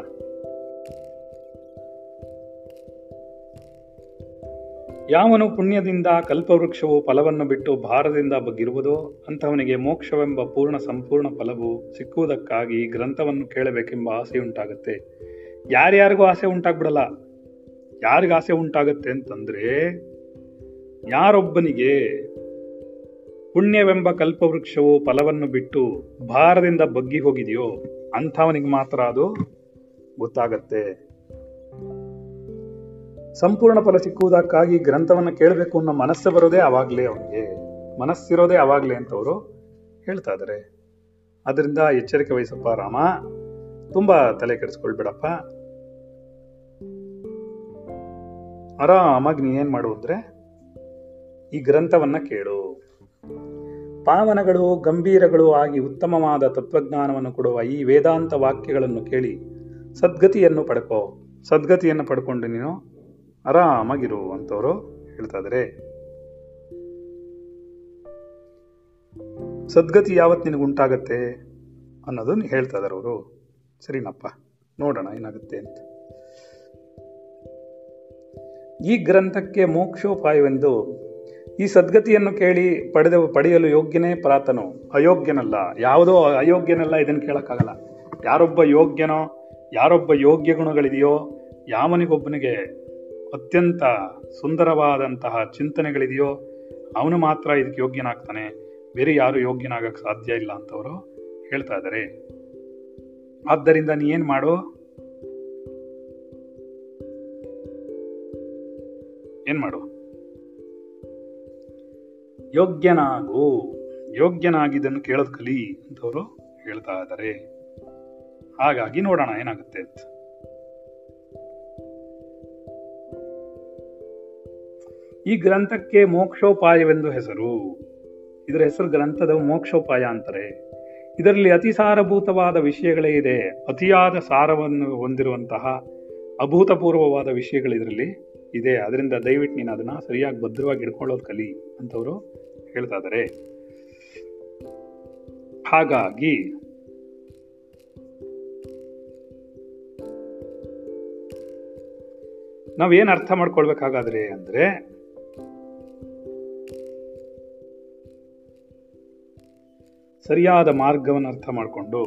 ಯಾವನು ಪುಣ್ಯದಿಂದ ಕಲ್ಪವೃಕ್ಷವು ಫಲವನ್ನು ಬಿಟ್ಟು ಭಾರದಿಂದ ಬಗ್ಗಿರುವುದೋ ಅಂಥವನಿಗೆ ಮೋಕ್ಷವೆಂಬ ಪೂರ್ಣ ಸಂಪೂರ್ಣ ಫಲವು ಸಿಕ್ಕುವುದಕ್ಕಾಗಿ ಗ್ರಂಥವನ್ನು ಕೇಳಬೇಕೆಂಬ ಆಸೆ ಉಂಟಾಗುತ್ತೆ ಯಾರ್ಯಾರಿಗೂ ಆಸೆ ಉಂಟಾಗ್ಬಿಡಲ್ಲ. ಯಾರಿಗ ಆಸೆ ಉಂಟಾಗತ್ತೆ ಅಂತಂದ್ರೆ, ಯಾರೊಬ್ಬನಿಗೆ ಪುಣ್ಯವೆಂಬ ಕಲ್ಪವೃಕ್ಷವು ಫಲವನ್ನು ಬಿಟ್ಟು ಭಾರದಿಂದ ಬಗ್ಗಿ ಹೋಗಿದೆಯೋ ಅಂಥವನಿಗೆ ಮಾತ್ರ ಅದು ಗೊತ್ತಾಗತ್ತೆ. ಸಂಪೂರ್ಣ ಫಲ ಸಿಕ್ಕುವುದಕ್ಕಾಗಿ ಗ್ರಂಥವನ್ನು ಕೇಳಬೇಕು ಅನ್ನೋ ಮನಸ್ಸು ಬರೋದೇ ಅವಾಗ್ಲೇ ಅವನಿಗೆ. ಮನಸ್ಸಿರೋದೇ ಅವಾಗ್ಲೇ ಅಂತ ಅವರು ಹೇಳ್ತಾ ಇದ್ದಾರೆ ಅದರಿಂದ ಎಚ್ಚರಿಕೆ ವಹಿಸಪ್ಪ ರಾಮ. ತುಂಬಾ ತಲೆ ಕೆಡಿಸ್ಕೊಳ್ಬೇಡಪ್ಪ. ಆರಾಮಾಗಿ ನೀ ಏನು ಮಾಡು ಅಂದ್ರೆ, ಈ ಗ್ರಂಥವನ್ನ ಕೇಳು. ಪಾವನಗಳು, ಗಂಭೀರಗಳು ಆಗಿ ಉತ್ತಮವಾದ ತತ್ವಜ್ಞಾನವನ್ನು ಕೊಡುವ ಈ ವೇದಾಂತ ವಾಕ್ಯಗಳನ್ನು ಕೇಳಿ ಸದ್ಗತಿಯನ್ನು ಪಡ್ಕೋ. ಸದ್ಗತಿಯನ್ನು ಪಡ್ಕೊಂಡು ನೀನು ಆರಾಮಾಗಿರು ಅಂತವರು ಹೇಳ್ತಾ ಇದ್ದಾರೆ ಸದ್ಗತಿ ಯಾವತ್ತು ನಿನಗುಂಟಾಗತ್ತೆ ಅನ್ನೋದನ್ನ ಹೇಳ್ತಾ ಇದ್ದಾರೆ ಅವರು. ಸರಿನಪ್ಪ, ನೋಡೋಣ ಏನಾಗುತ್ತೆ ಅಂತ. ಈ ಗ್ರಂಥಕ್ಕೆ ಮೋಕ್ಷೋಪಾಯವೆಂದು ಈ ಸದ್ಗತಿಯನ್ನು ಕೇಳಿ ಪಡೆದ, ಪಡೆಯಲು ಯೋಗ್ಯನೇ ಪ್ರಾತನು? ಅಯೋಗ್ಯನಲ್ಲ. ಯಾವುದೋ ಅಯೋಗ್ಯನಲ್ಲ, ಇದನ್ನು ಕೇಳೋಕ್ಕಾಗಲ್ಲ. ಯಾರೊಬ್ಬ ಯೋಗ್ಯನೋ, ಯಾರೊಬ್ಬ ಯೋಗ್ಯ ಗುಣಗಳಿದೆಯೋ, ಯಾವನಿಗೊಬ್ಬನಿಗೆ ಅತ್ಯಂತ ಸುಂದರವಾದಂತಹ ಚಿಂತನೆಗಳಿದೆಯೋ, ಅವನು ಮಾತ್ರ ಇದಕ್ಕೆ ಯೋಗ್ಯನಾಗ್ತಾನೆ. ಬೇರೆ ಯಾರು ಯೋಗ್ಯನಾಗಕ್ಕೆ ಸಾಧ್ಯ ಇಲ್ಲ ಅಂತವರು ಹೇಳ್ತಾ ಇದ್ದಾರೆ. ಆದ್ದರಿಂದ ನೀ ಏನು ಮಾಡು? ಏನು ಮಾಡು? ಯೋಗ್ಯನಾಗು. ಯೋಗ್ಯನಾಗಿದ್ದನ್ನು ಕೇಳೋದು ಕಲಿ ಅಂತವರು ಹೇಳ್ತಾ ಇದ್ದಾರೆ ಹಾಗಾಗಿ ನೋಡೋಣ, ಏನಾಗುತ್ತೆ ಅಂತ. ಈ ಗ್ರಂಥಕ್ಕೆ ಮೋಕ್ಷೋಪಾಯವೆಂದು ಹೆಸರು. ಇದರ ಹೆಸರು ಗ್ರಂಥದ ಮೋಕ್ಷೋಪಾಯ ಅಂತಾರೆ. ಇದರಲ್ಲಿ ಅತಿ ಸಾರಭೂತವಾದ ವಿಷಯಗಳೇ ಇದೆ. ಅತಿಯಾದ ಸಾರವನ್ನು ಹೊಂದಿರುವಂತಹ ಅಭೂತಪೂರ್ವವಾದ ವಿಷಯಗಳು ಇದರಲ್ಲಿ ಇದೆ. ಅದರಿಂದ ದಯವಿಟ್ಟು ನೀನು ಅದನ್ನ ಸರಿಯಾಗಿ ಭದ್ರವಾಗಿ ಇಡ್ಕೊಳ್ಳೋದು ಕಲಿ ಅಂತವರು ಹೇಳ್ತಾ ಇದ್ದಾರೆ ಹಾಗಾಗಿ ನಾವೇನು ಅರ್ಥ ಮಾಡ್ಕೊಳ್ಬೇಕಾಗಾದ್ರೆ ಅಂದ್ರೆ ಸರಿಯಾದ ಮಾರ್ಗವನ್ನು ಅರ್ಥ ಮಾಡಿಕೊಂಡು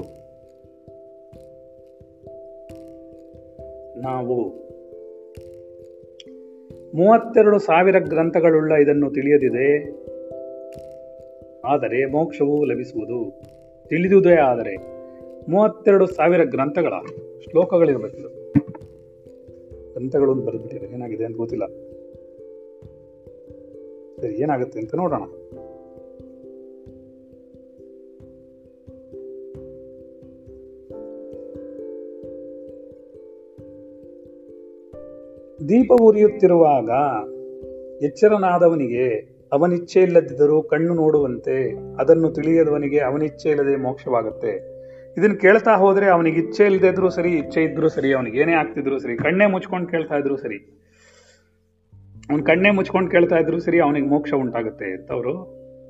ನಾವು ಮೂವತ್ತೆರಡು ಸಾವಿರ ಗ್ರಂಥಗಳುಳ್ಳ ಇದನ್ನು ತಿಳಿಯದಿದೆ. ಆದರೆ ಮೋಕ್ಷವು ಲಭಿಸುವುದು ತಿಳಿದುದೇ ಆದರೆ ಮೂವತ್ತೆರಡು ಸಾವಿರ ಗ್ರಂಥಗಳ ಶ್ಲೋಕಗಳಿರಬೇಕು ಗ್ರಂಥಗಳು ಅಂತ ಏನಾಗಿದೆ ಅಂತ ಗೊತ್ತಿಲ್ಲ. ಸರಿ, ಏನಾಗುತ್ತೆ ಅಂತ ನೋಡೋಣ. ದೀಪ ಉರಿಯುತ್ತಿರುವಾಗ ಎಚ್ಚರನಾದವನಿಗೆ ಅವನಿಚ್ಛೆ ಇಲ್ಲದಿದ್ದರೂ ಕಣ್ಣು ನೋಡುವಂತೆ, ಅದನ್ನು ತಿಳಿಯದವನಿಗೆ ಅವನಿಚ್ಛೆ ಇಲ್ಲದೆ ಮೋಕ್ಷವಾಗುತ್ತೆ. ಇದನ್ನು ಕೇಳ್ತಾ ಹೋದರೆ ಅವನಿಗೆ ಇಚ್ಛೆ ಇಲ್ಲದೆ ಇದ್ರು ಸರಿ, ಇಚ್ಛೆ ಇದ್ರು ಸರಿ, ಅವನಿಗೆ ಏನೇ ಆಗ್ತಿದ್ರು ಸರಿ, ಕಣ್ಣೇ ಮುಚ್ಕೊಂಡು ಕೇಳ್ತಾ ಇದ್ರು ಸರಿ, ಅವನ್ ಕಣ್ಣೇ ಮುಚ್ಕೊಂಡು ಕೇಳ್ತಾ ಇದ್ರು ಸರಿ ಅವನಿಗೆ ಮೋಕ್ಷ ಉಂಟಾಗುತ್ತೆ ಅಂತ ಅವರು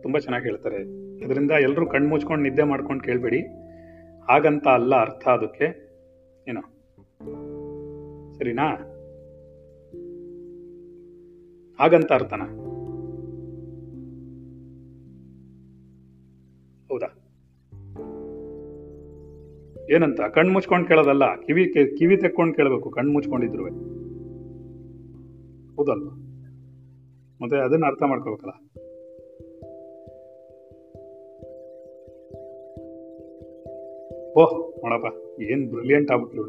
ತುಂಬಾ ಚೆನ್ನಾಗಿ ಹೇಳ್ತಾರೆ. ಇದರಿಂದ ಎಲ್ಲರೂ ಕಣ್ಣು ಮುಚ್ಕೊಂಡು ನಿದ್ದೆ ಮಾಡ್ಕೊಂಡು ಕೇಳಬೇಡಿ. ಹಾಗಂತ ಅಲ್ಲ ಅರ್ಥ ಅದಕ್ಕೆ. ಏನೋ? ಸರಿನಾ? ಹಾಗಂತ ಅರ್ಥನ. ಹೌದಾ? ಏನಂತ? ಕಣ್ಣು ಮುಚ್ಕೊಂಡು ಕೇಳೋದಲ್ಲ, ಕಿವಿ ಕಿವಿ ತೆಕ್ಕೊಂಡು ಕೇಳಬೇಕು, ಕಣ್ಣು ಮುಚ್ಕೊಂಡಿದ್ರು ಹೌದಲ್ವ? ಮತ್ತೆ ಅದನ್ನ ಅರ್ಥ ಮಾಡ್ಕೋಬೇಕಲ್ಲ. ಓಹ್, ನೋಡಪ್ಪ, ಏನ್ ಬ್ರಿಲಿಯಂಟ್ ಆಗ್ಬಿಟ್ಲು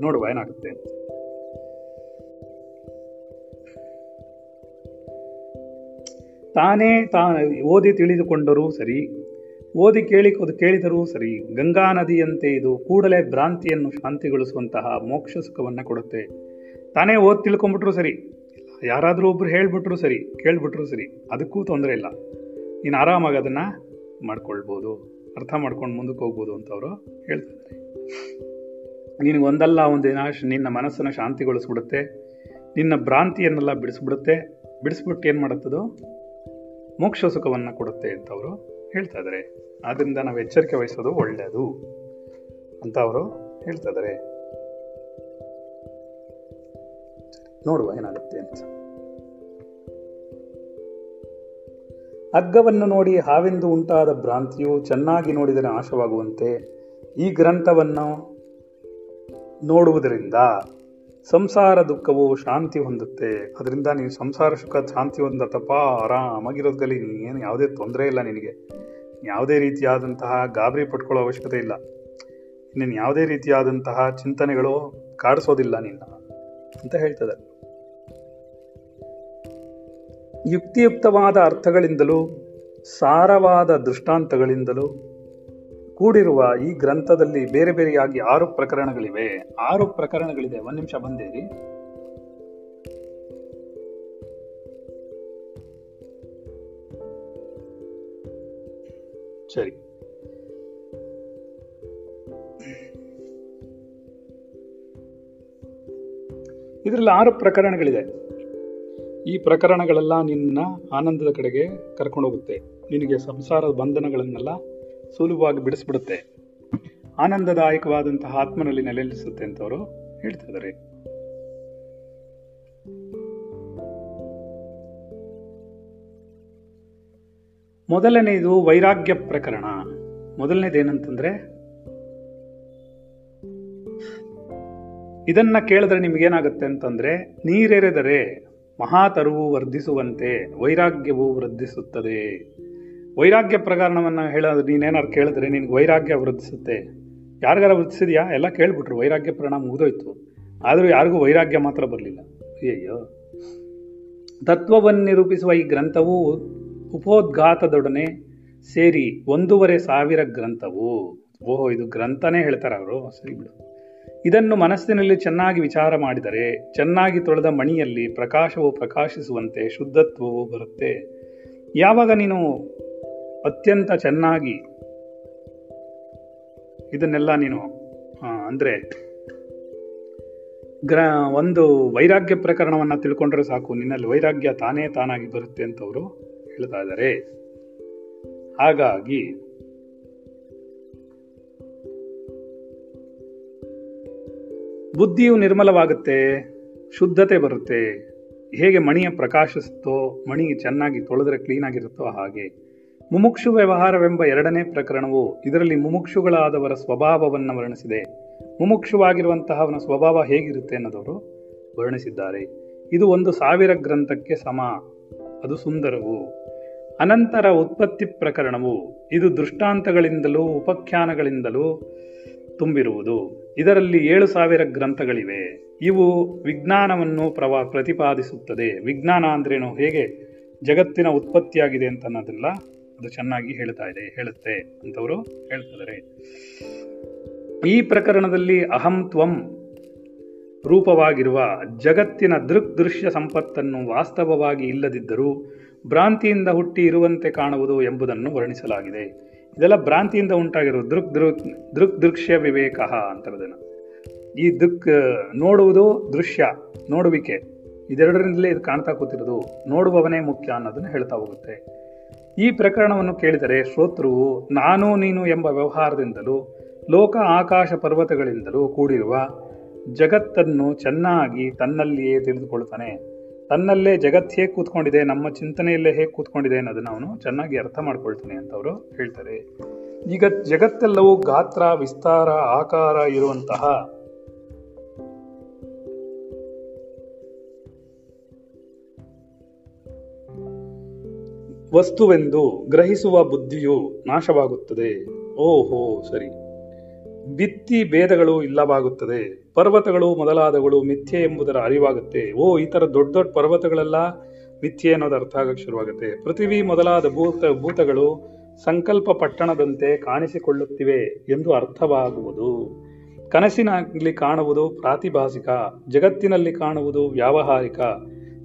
ನೋಡುವ ಏನಾಗುತ್ತೆ ಅಂತ ತಾನೇ ತಾ ಓದಿ ತಿಳಿದುಕೊಂಡರೂ ಸರಿ, ಓದಿ ಕೇಳಿ ಕೇಳಿದರೂ ಸರಿ, ಗಂಗಾ ನದಿಯಂತೆ ಇದು ಕೂಡಲೇ ಭ್ರಾಂತಿಯನ್ನು ಶಾಂತಿಗೊಳಿಸುವಂತಹ ಮೋಕ್ಷ ಸುಖವನ್ನು ಕೊಡುತ್ತೆ. ತಾನೇ ಓದಿ ತಿಳ್ಕೊಂಬಿಟ್ರು ಸರಿ, ಯಾರಾದರೂ ಒಬ್ರು ಹೇಳಿಬಿಟ್ರು ಸರಿ, ಕೇಳ್ಬಿಟ್ರು ಸರಿ, ಅದಕ್ಕೂ ತೊಂದರೆ ಇಲ್ಲ. ನೀನು ಆರಾಮಾಗಿ ಅದನ್ನು ಮಾಡ್ಕೊಳ್ಬೋದು, ಅರ್ಥ ಮಾಡ್ಕೊಂಡು ಮುಂದಕ್ಕೆ ಹೋಗ್ಬೋದು ಅಂತ ಅವರು ಹೇಳ್ತಿದ್ದಾರೆ. ನಿನಗೆ ಒಂದಲ್ಲ ಒಂದಿನ ನಿನ್ನ ಮನಸ್ಸನ್ನು ಶಾಂತಿಗೊಳಿಸ್ಬಿಡುತ್ತೆ, ನಿನ್ನ ಭ್ರಾಂತಿಯನ್ನೆಲ್ಲ ಬಿಡಿಸ್ಬಿಡುತ್ತೆ, ಬಿಡಿಸ್ಬಿಟ್ಟು ಏನು ಮಾಡುತ್ತದೋ? ಮೋಕ್ಷ ಸುಖವನ್ನು ಕೊಡುತ್ತೆ ಅಂತ ಅವರು ಹೇಳ್ತಾ ಇದ್ದಾರೆ ಆದ್ದರಿಂದ ನಾವು ಎಚ್ಚರಿಕೆ ವಹಿಸೋದು ಒಳ್ಳೆಯದು ಅಂತ ಅವರು ಹೇಳ್ತಾ ಇದ್ದಾರೆ ನೋಡುವ ಏನಾಗುತ್ತೆ ಅಂತ. ಅಗ್ಗವನ್ನು ನೋಡಿ ಹಾವೆಂದು ಉಂಟಾದ ಭ್ರಾಂತಿಯು ಚೆನ್ನಾಗಿ ನೋಡಿದರೆ ನಾಶವಾಗುವಂತೆ ಈ ಗ್ರಂಥವನ್ನು ನೋಡುವುದರಿಂದ ಸಂಸಾರ ದುಃಖವು ಶಾಂತಿ ಹೊಂದುತ್ತೆ. ಅದರಿಂದ ನೀನು ಸಂಸಾರ ಸುಖ, ಶಾಂತಿ ಹೊಂದತ್ತಪ್ಪ ಆರಾಮಾಗಿರೋದ್ರಲ್ಲಿ ಏನು ಯಾವುದೇ ತೊಂದರೆ ಇಲ್ಲ ನಿನಗೆ. ಯಾವುದೇ ರೀತಿಯಾದಂತಹ ಗಾಬರಿ ಪಟ್ಕೊಳ್ಳೋ ಅವಶ್ಯಕತೆ ಇಲ್ಲ. ನೀನು ಯಾವುದೇ ರೀತಿಯಾದಂತಹ ಚಿಂತನೆಗಳು ಕಾಡಿಸೋದಿಲ್ಲ ನಿನ್ನ, ಅಂತ ಹೇಳ್ತದೆ. ಯುಕ್ತಿಯುಕ್ತವಾದ ಅರ್ಥಗಳಿಂದಲೂ, ಸಾರವಾದ ದೃಷ್ಟಾಂತಗಳಿಂದಲೂ ಕೂಡಿರುವ ಈ ಗ್ರಂಥದಲ್ಲಿ ಬೇರೆ ಬೇರೆಯಾಗಿ ಆರು ಪ್ರಕರಣಗಳಿವೆ. ಆರು ಪ್ರಕರಣಗಳಿದೆ. ಒಂದು ನಿಮಿಷ ಬಂದೇರಿ. ಸರಿ. ಇದರಲ್ಲಿ ಆರು ಪ್ರಕರಣಗಳಿದೆ. ಈ ಪ್ರಕರಣಗಳೆಲ್ಲ ನಿನ್ನ ಆನಂದದ ಕಡೆಗೆ ಕರ್ಕೊಂಡೋಗುತ್ತೆ ನಿನಗೆ ಸಂಸಾರದ ಬಂಧನಗಳನ್ನೆಲ್ಲ ಸುಲಭವಾಗಿ ಬಿಡಿಸ್ಬಿಡುತ್ತೆ. ಆನಂದದಾಯಕವಾದಂತಹ ಆತ್ಮನಲ್ಲಿ ನೆಲೆನಿಸುತ್ತೆ ಅಂತ ಅವರು ಹೇಳ್ತಾ ಇದ್ದಾರೆ. ಮೊದಲನೆಯದು ವೈರಾಗ್ಯ ಪ್ರಕರಣ. ಮೊದಲನೇದು ಏನಂತಂದ್ರೆ ಇದನ್ನ ಕೇಳಿದ್ರೆ ನಿಮ್ಗೇನಾಗುತ್ತೆ ಅಂತಂದ್ರೆ, ನೀರೆರೆದರೆ ಮಹಾತರುವು ವರ್ಧಿಸುವಂತೆ ವೈರಾಗ್ಯವು ವೃದ್ಧಿಸುತ್ತದೆ ವೈರಾಗ್ಯ ಪ್ರಕರಣವನ್ನು ಹೇಳೋದು ನೀನೇನಾದ್ರು ಕೇಳಿದ್ರೆ ನಿನಗೆ ವೈರಾಗ್ಯ ವೃದ್ಧಿಸುತ್ತೆ. ಯಾರಿಗಾರ ವೃದ್ಧಿಸಿದ್ಯಾ? ಎಲ್ಲ ಕೇಳ್ಬಿಟ್ರು. ವೈರಾಗ್ಯ ಪ್ರಣಾಮ ಮುಗಿದೋಯ್ತು. ಆದರೂ ಯಾರಿಗೂ ವೈರಾಗ್ಯ ಮಾತ್ರ ಬರಲಿಲ್ಲ. ಅಯ್ಯಯ್ಯೋ. ತತ್ವವನ್ನು ನಿರೂಪಿಸುವ ಈ ಗ್ರಂಥವು ಉಪೋದ್ಘಾತದೊಡನೆ ಸೇರಿ ಒಂದೂವರೆ ಸಾವಿರ ಗ್ರಂಥವು. ಓಹೋ, ಇದು ಗ್ರಂಥನೇ ಹೇಳ್ತಾರೆ ಅವರು. ಸರಿ ಬಿಡು. ಇದನ್ನು ಮನಸ್ಸಿನಲ್ಲಿ ಚೆನ್ನಾಗಿ ವಿಚಾರ ಮಾಡಿದರೆ ಚೆನ್ನಾಗಿ ತೊಳೆದ ಮಣಿಯಲ್ಲಿ ಪ್ರಕಾಶವು ಪ್ರಕಾಶಿಸುವಂತೆ ಶುದ್ಧತ್ವವು ಬರುತ್ತೆ. ಯಾವಾಗ ನೀನು ಅತ್ಯಂತ ಚೆನ್ನಾಗಿ ಇದನ್ನೆಲ್ಲ ನೀನು ಅಂದರೆ ಗ್ರ, ಒಂದು ವೈರಾಗ್ಯ ಪ್ರಕರಣವನ್ನು ತಿಳ್ಕೊಂಡ್ರೆ ಸಾಕು. ನಿನ್ನಲ್ಲಿ ವೈರಾಗ್ಯ ತಾನೇ ತಾನಾಗಿ ಬರುತ್ತೆ ಅಂತ ಅವರು ಹೇಳ್ತಾ ಇದ್ದಾರೆ. ಹಾಗಾಗಿ ಬುದ್ಧಿಯು ನಿರ್ಮಲವಾಗುತ್ತೆ, ಶುದ್ಧತೆ ಬರುತ್ತೆ. ಹೇಗೆ ಮಣಿಯ ಪ್ರಕಾಶಿಸುತ್ತೋ, ಮಣಿ ಚೆನ್ನಾಗಿ ತೊಳೆದ್ರೆ ಕ್ಲೀನಾಗಿರುತ್ತೋ ಹಾಗೆ. ಮುಮುಕ್ಷು ವ್ಯವಹಾರವೆಂಬ ಎರಡನೇ ಪ್ರಕರಣವು ಇದರಲ್ಲಿ ಮುಮುಕ್ಷುಗಳಾದವರ ಸ್ವಭಾವವನ್ನು ವರ್ಣಿಸಿದೆ. ಮುಮುಕ್ಷುವಾಗಿರುವಂತಹ ಅವನ ಸ್ವಭಾವ ಹೇಗಿರುತ್ತೆ ಅನ್ನೋದವರು ವರ್ಣಿಸಿದ್ದಾರೆ. ಇದು ಒಂದು ಸಾವಿರ ಗ್ರಂಥಕ್ಕೆ ಸಮ. ಅದು ಸುಂದರವು. ಅನಂತರ ಉತ್ಪತ್ತಿ ಪ್ರಕರಣವು ಇದು ದೃಷ್ಟಾಂತಗಳಿಂದಲೂ ಉಪಖ್ಯಾನಗಳಿಂದಲೂ ತುಂಬಿರುವುದು. ಇದರಲ್ಲಿ ಏಳು ಸಾವಿರ ಗ್ರಂಥಗಳಿವೆ. ಇವು ವಿಜ್ಞಾನವನ್ನು ಪ್ರವಾ ಪ್ರತಿಪಾದಿಸುತ್ತದೆ. ವಿಜ್ಞಾನ ಅಂದ್ರೇನು? ಹೇಗೆ? ಜಗತ್ತಿನ ಉತ್ಪತ್ತಿಯಾಗಿದೆ ಅಂತ ಅನ್ನೋದೆಲ್ಲ ಅದು ಚೆನ್ನಾಗಿ ಹೇಳ್ತಾ ಇದೆ, ಹೇಳುತ್ತೆ ಅಂತವರು ಹೇಳ್ತಿದ್ದಾರೆ ಈ ಪ್ರಕರಣದಲ್ಲಿ ಅಹಂ ತ್ವಂ ರೂಪವಾಗಿರುವ ಜಗತ್ತಿನ ದೃಕ್ ದೃಶ್ಯ ಸಂಪತ್ತನ್ನು ವಾಸ್ತವವಾಗಿ ಇಲ್ಲದಿದ್ದರೂ ಭ್ರಾಂತಿಯಿಂದ ಹುಟ್ಟಿ ಇರುವಂತೆ ಕಾಣುವುದು ಎಂಬುದನ್ನು ವರ್ಣಿಸಲಾಗಿದೆ. ಇದೆಲ್ಲ ಭ್ರಾಂತಿಯಿಂದ ಉಂಟಾಗಿರುವ ದೃಕ್ ದೃಕ್ ದೃಕ್ ದೃಶ್ಯ ವಿವೇಕ ಅಂತರದನ್ನು ಈ ದೃಕ್ ನೋಡುವುದು ದೃಶ್ಯ, ನೋಡುವಿಕೆ. ಇದೆರಡರಿಂದಲೇ ಇದು ಕಾಣ್ತಾ ಕೂತಿರೋದು. ನೋಡುವವನೇ ಮುಖ್ಯ ಅನ್ನೋದನ್ನು ಹೇಳ್ತಾ ಹೋಗುತ್ತೆ. ಈ ಪ್ರಕರಣವನ್ನು ಕೇಳಿದರೆ ಶ್ರೋತೃವು, ನಾನು ನೀನು ಎಂಬ ವ್ಯವಹಾರದಿಂದಲೂ, ಲೋಕ ಆಕಾಶ ಪರ್ವತಗಳಿಂದಲೂ ಕೂಡಿರುವ ಜಗತ್ತನ್ನು ಚೆನ್ನಾಗಿ ತನ್ನಲ್ಲಿಯೇ ತಿಳಿದುಕೊಳ್ತಾನೆ ತನ್ನಲ್ಲೇ ಜಗತ್ತು ಹೇಗೆ ಕೂತ್ಕೊಂಡಿದೆ, ನಮ್ಮ ಚಿಂತನೆಯಲ್ಲೇ ಹೇಗೆ ಕೂತ್ಕೊಂಡಿದೆ ಅನ್ನೋದನ್ನು ಅವನು ಚೆನ್ನಾಗಿ ಅರ್ಥ ಮಾಡ್ಕೊಳ್ತಾನೆ ಅಂತ ಅವರು ಹೇಳ್ತಾರೆ. ಈಗ ಜಗತ್ತೆಲ್ಲವೂ ಗಾತ್ರ, ವಿಸ್ತಾರ, ಆಕಾರ ಇರುವಂತಹ ವಸ್ತುವೆಂದು ಗ್ರಹಿಸುವ ಬುದ್ಧಿಯು ನಾಶವಾಗುತ್ತದೆ. ಓಹೋ, ಸರಿ. ಭಿತ್ತಿ ಭೇದಗಳು ಇಲ್ಲವಾಗುತ್ತದೆ. ಪರ್ವತಗಳು ಮೊದಲಾದಗಳು ಮಿಥ್ಯೆ ಎಂಬುದರ ಅರಿವಾಗುತ್ತೆ. ಓ, ಈ ತರ ದೊಡ್ಡ ದೊಡ್ಡ ಪರ್ವತಗಳೆಲ್ಲ? ಮಿಥ್ಯೆ ಅನ್ನೋದು ಅರ್ಥ ಆಗಕ್ಕೆ ಶುರುವಾಗುತ್ತೆ. ಪೃಥ್ವಿ ಮೊದಲಾದ ಭೂತ, ಭೂತಗಳು ಸಂಕಲ್ಪ ಪಟ್ಟಣದಂತೆ ಕಾಣಿಸಿಕೊಳ್ಳುತ್ತಿವೆ ಎಂದು ಅರ್ಥವಾಗುವುದು. ಕನಸಿನಲ್ಲಿ ಕಾಣುವುದು ಪ್ರಾತಿಭಾಸಿಕ, ಜಗತ್ತಿನಲ್ಲಿ ಕಾಣುವುದು ವ್ಯಾವಹಾರಿಕ.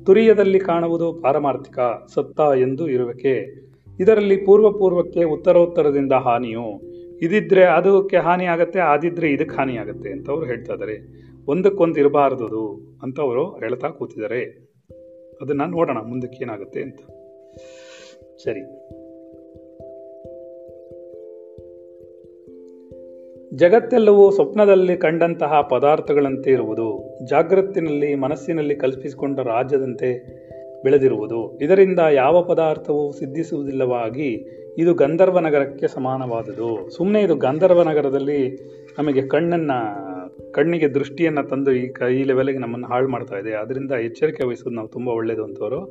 ತುರಿಯದಲ್ಲಿ ಕಾಣುವುದು ಪಾರಮಾರ್ಥಿಕ ಸತ್ತ ಎಂದು ಇರುವಿಕೆ. ಇದರಲ್ಲಿ ಪೂರ್ವ ಪೂರ್ವಕ್ಕೆ ಉತ್ತರೋತ್ತರದಿಂದ ಹಾನಿಯು. ಇದಿದ್ರೆ ಅದಕ್ಕೆ ಹಾನಿ ಆಗತ್ತೆ ಅದಿದ್ರೆ ಇದಕ್ಕೆ ಹಾನಿ ಆಗತ್ತೆ ಅಂತ ಅವರು ಹೇಳ್ತಾ ಇದ್ದಾರೆ ಒಂದಕ್ಕೊಂದು ಇರಬಾರದು ಅಂತ ಅವರು ಹೇಳ್ತಾ ಕೂತಿದ್ದಾರೆ ಅದನ್ನ ನೋಡೋಣ, ಮುಂದಕ್ಕೆ ಏನಾಗುತ್ತೆ ಅಂತ. ಸರಿ. ಜಗತ್ತೆಲ್ಲವೂ ಸ್ವಪ್ನದಲ್ಲಿ ಕಂಡಂತಹ ಪದಾರ್ಥಗಳಂತೆ ಇರುವುದು ಜಾಗೃತಿನಲ್ಲಿ ಮನಸ್ಸಿನಲ್ಲಿ ಕಲ್ಪಿಸಿಕೊಂಡ ರಾಜ್ಯದಂತೆ ಬೆಳೆದಿರುವುದು. ಇದರಿಂದ ಯಾವ ಪದಾರ್ಥವೂ ಸಿದ್ಧಿಸುವುದಿಲ್ಲವಾಗಿ ಇದು ಗಂಧರ್ವ ನಗರಕ್ಕೆ ಸಮಾನವಾದುದು. ಸುಮ್ಮನೆ ಇದು ಗಂಧರ್ವ ನಗರದಲ್ಲಿ ನಮಗೆ ಕಣ್ಣನ್ನು, ಕಣ್ಣಿಗೆ ದೃಷ್ಟಿಯನ್ನು ತಂದು ಈ ಕ, ಈ ಲೆವೆಲ್ಗೆ ನಮ್ಮನ್ನು ಹಾಳು ಮಾಡ್ತಾ ಇದೆ. ಅದರಿಂದ ಎಚ್ಚರಿಕೆ ವಹಿಸೋದು ನಾವು ತುಂಬ ಒಳ್ಳೆಯದು ಅಂತವರು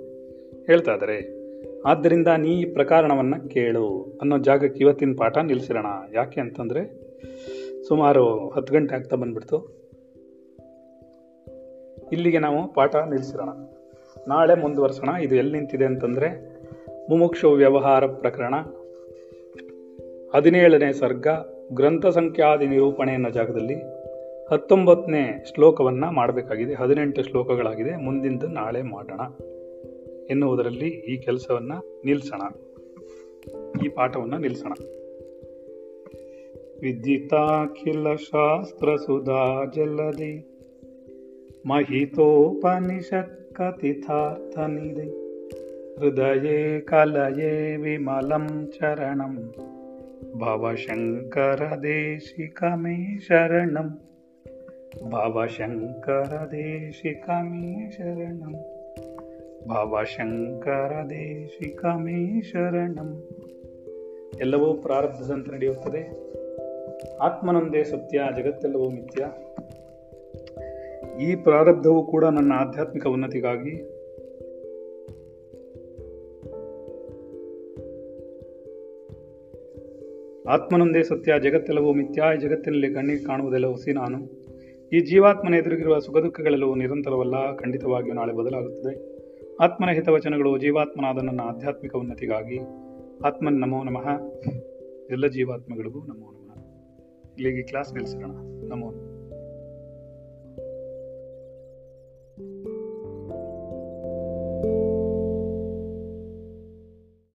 ಹೇಳ್ತಾ ಇದ್ದಾರೆ ಆದ್ದರಿಂದ ನೀ ಈ ಪ್ರಕರಣವನ್ನು ಕೇಳು ಅನ್ನೋ ಜಾಗಕ್ಕೆ ಇವತ್ತಿನ ಪಾಠ ನಿಲ್ಲಿಸಿರೋಣ. ಯಾಕೆ ಅಂತಂದ್ರೆ ಸುಮಾರು ಹತ್ತು ಗಂಟೆ ಆಗ್ತಾ ಬಂದ್ಬಿಡ್ತು. ಇಲ್ಲಿಗೆ ನಾವು ಪಾಠ ನಿಲ್ಲಿಸಿರೋಣ. ನಾಳೆ ಮುಂದುವರ್ಸೋಣ. ಇದು ಎಲ್ಲಿ ನಿಂತಿದೆ ಅಂತಂದರೆ ಮುಮುಕ್ಷು ವ್ಯವಹಾರ ಪ್ರಕರಣ. ಹದಿನೇಳನೇ ಸರ್ಗ, ಗ್ರಂಥ ಸಂಖ್ಯಾದಿ ನಿರೂಪಣೆ ಅನ್ನೋ ಜಾಗದಲ್ಲಿ ಹತ್ತೊಂಬತ್ತನೇ ಶ್ಲೋಕವನ್ನು ಮಾಡಬೇಕಾಗಿದೆ. ಹದಿನೆಂಟು ಶ್ಲೋಕಗಳಾಗಿದೆ. ಮುಂದಿಂದು ನಾಳೆ ಮಾಡೋಣ ಎನ್ನುವುದರಲ್ಲಿ ಈ ಕೆಲಸವನ್ನು ನಿಲ್ಲಿಸೋಣ ಈ ಪಾಠವನ್ನು ನಿಲ್ಸೋಣ. ವಿದ್ಯಿತಾಖಿಲ ಶಾಸ್ತ್ರ ಸುಧಾ ಜಲದಿ ಮಹಿತೋಪನಿಷತ್ कथितार्थनिधे हृदये कलये विमलं चरणं भवशङ्करदेशिकमे शरणम् भवशङ्करदेशिकमे शरणम् ಭವಶಂಕರದೇಶಿಕಮೇ ಶರಣಂ ಎಲ್ಲವೂ ಪ್ರಾರಬ್ಧದಂತೆ ನಡೆಯುತ್ತದೆ ಆತ್ಮನೊಂದೇ ಸತ್ಯ, ಜಗತ್ತೆಲ್ಲವೂ ಮಿಥ್ಯ. ಈ ಪ್ರಾರಬ್ಧವು ಕೂಡ ನನ್ನ ಆಧ್ಯಾತ್ಮಿಕ ಉನ್ನತಿಗಾಗಿ ಆತ್ಮನೊಂದೇ ಸತ್ಯ, ಜಗತ್ತೆಲ್ಲವೂ ಮಿಥ್ಯ. ಜಗತ್ತಿನಲ್ಲಿ ಕಣ್ಣಿಗೆ ಕಾಣುವುದೆಲ್ಲ ಹುಸಿ ನಾನು. ಈ ಜೀವಾತ್ಮನ ಎದುರಿಗಿರುವ ಸುಖ ದುಃಖಗಳೆಲ್ಲವೂ ನಿರಂತರವಲ್ಲ, ಖಂಡಿತವಾಗಿಯೂ ನಾಳೆ ಬದಲಾಗುತ್ತದೆ. ಆತ್ಮನ ಹಿತವಚನಗಳು ಜೀವಾತ್ಮನಾದ ನನ್ನ ಆಧ್ಯಾತ್ಮಿಕ ಉನ್ನತಿಗಾಗಿ. ಆತ್ಮನ್ ನಮೋ ನಮಃ. ಎಲ್ಲ ಜೀವಾತ್ಮಗಳಿಗೂ ನಮಃ ಇಲ್ಲಿಗೆ ಕ್ಲಾಸ್ ನಿಲ್ಲಿಸೋಣ ನಮೋ ನಮಃ.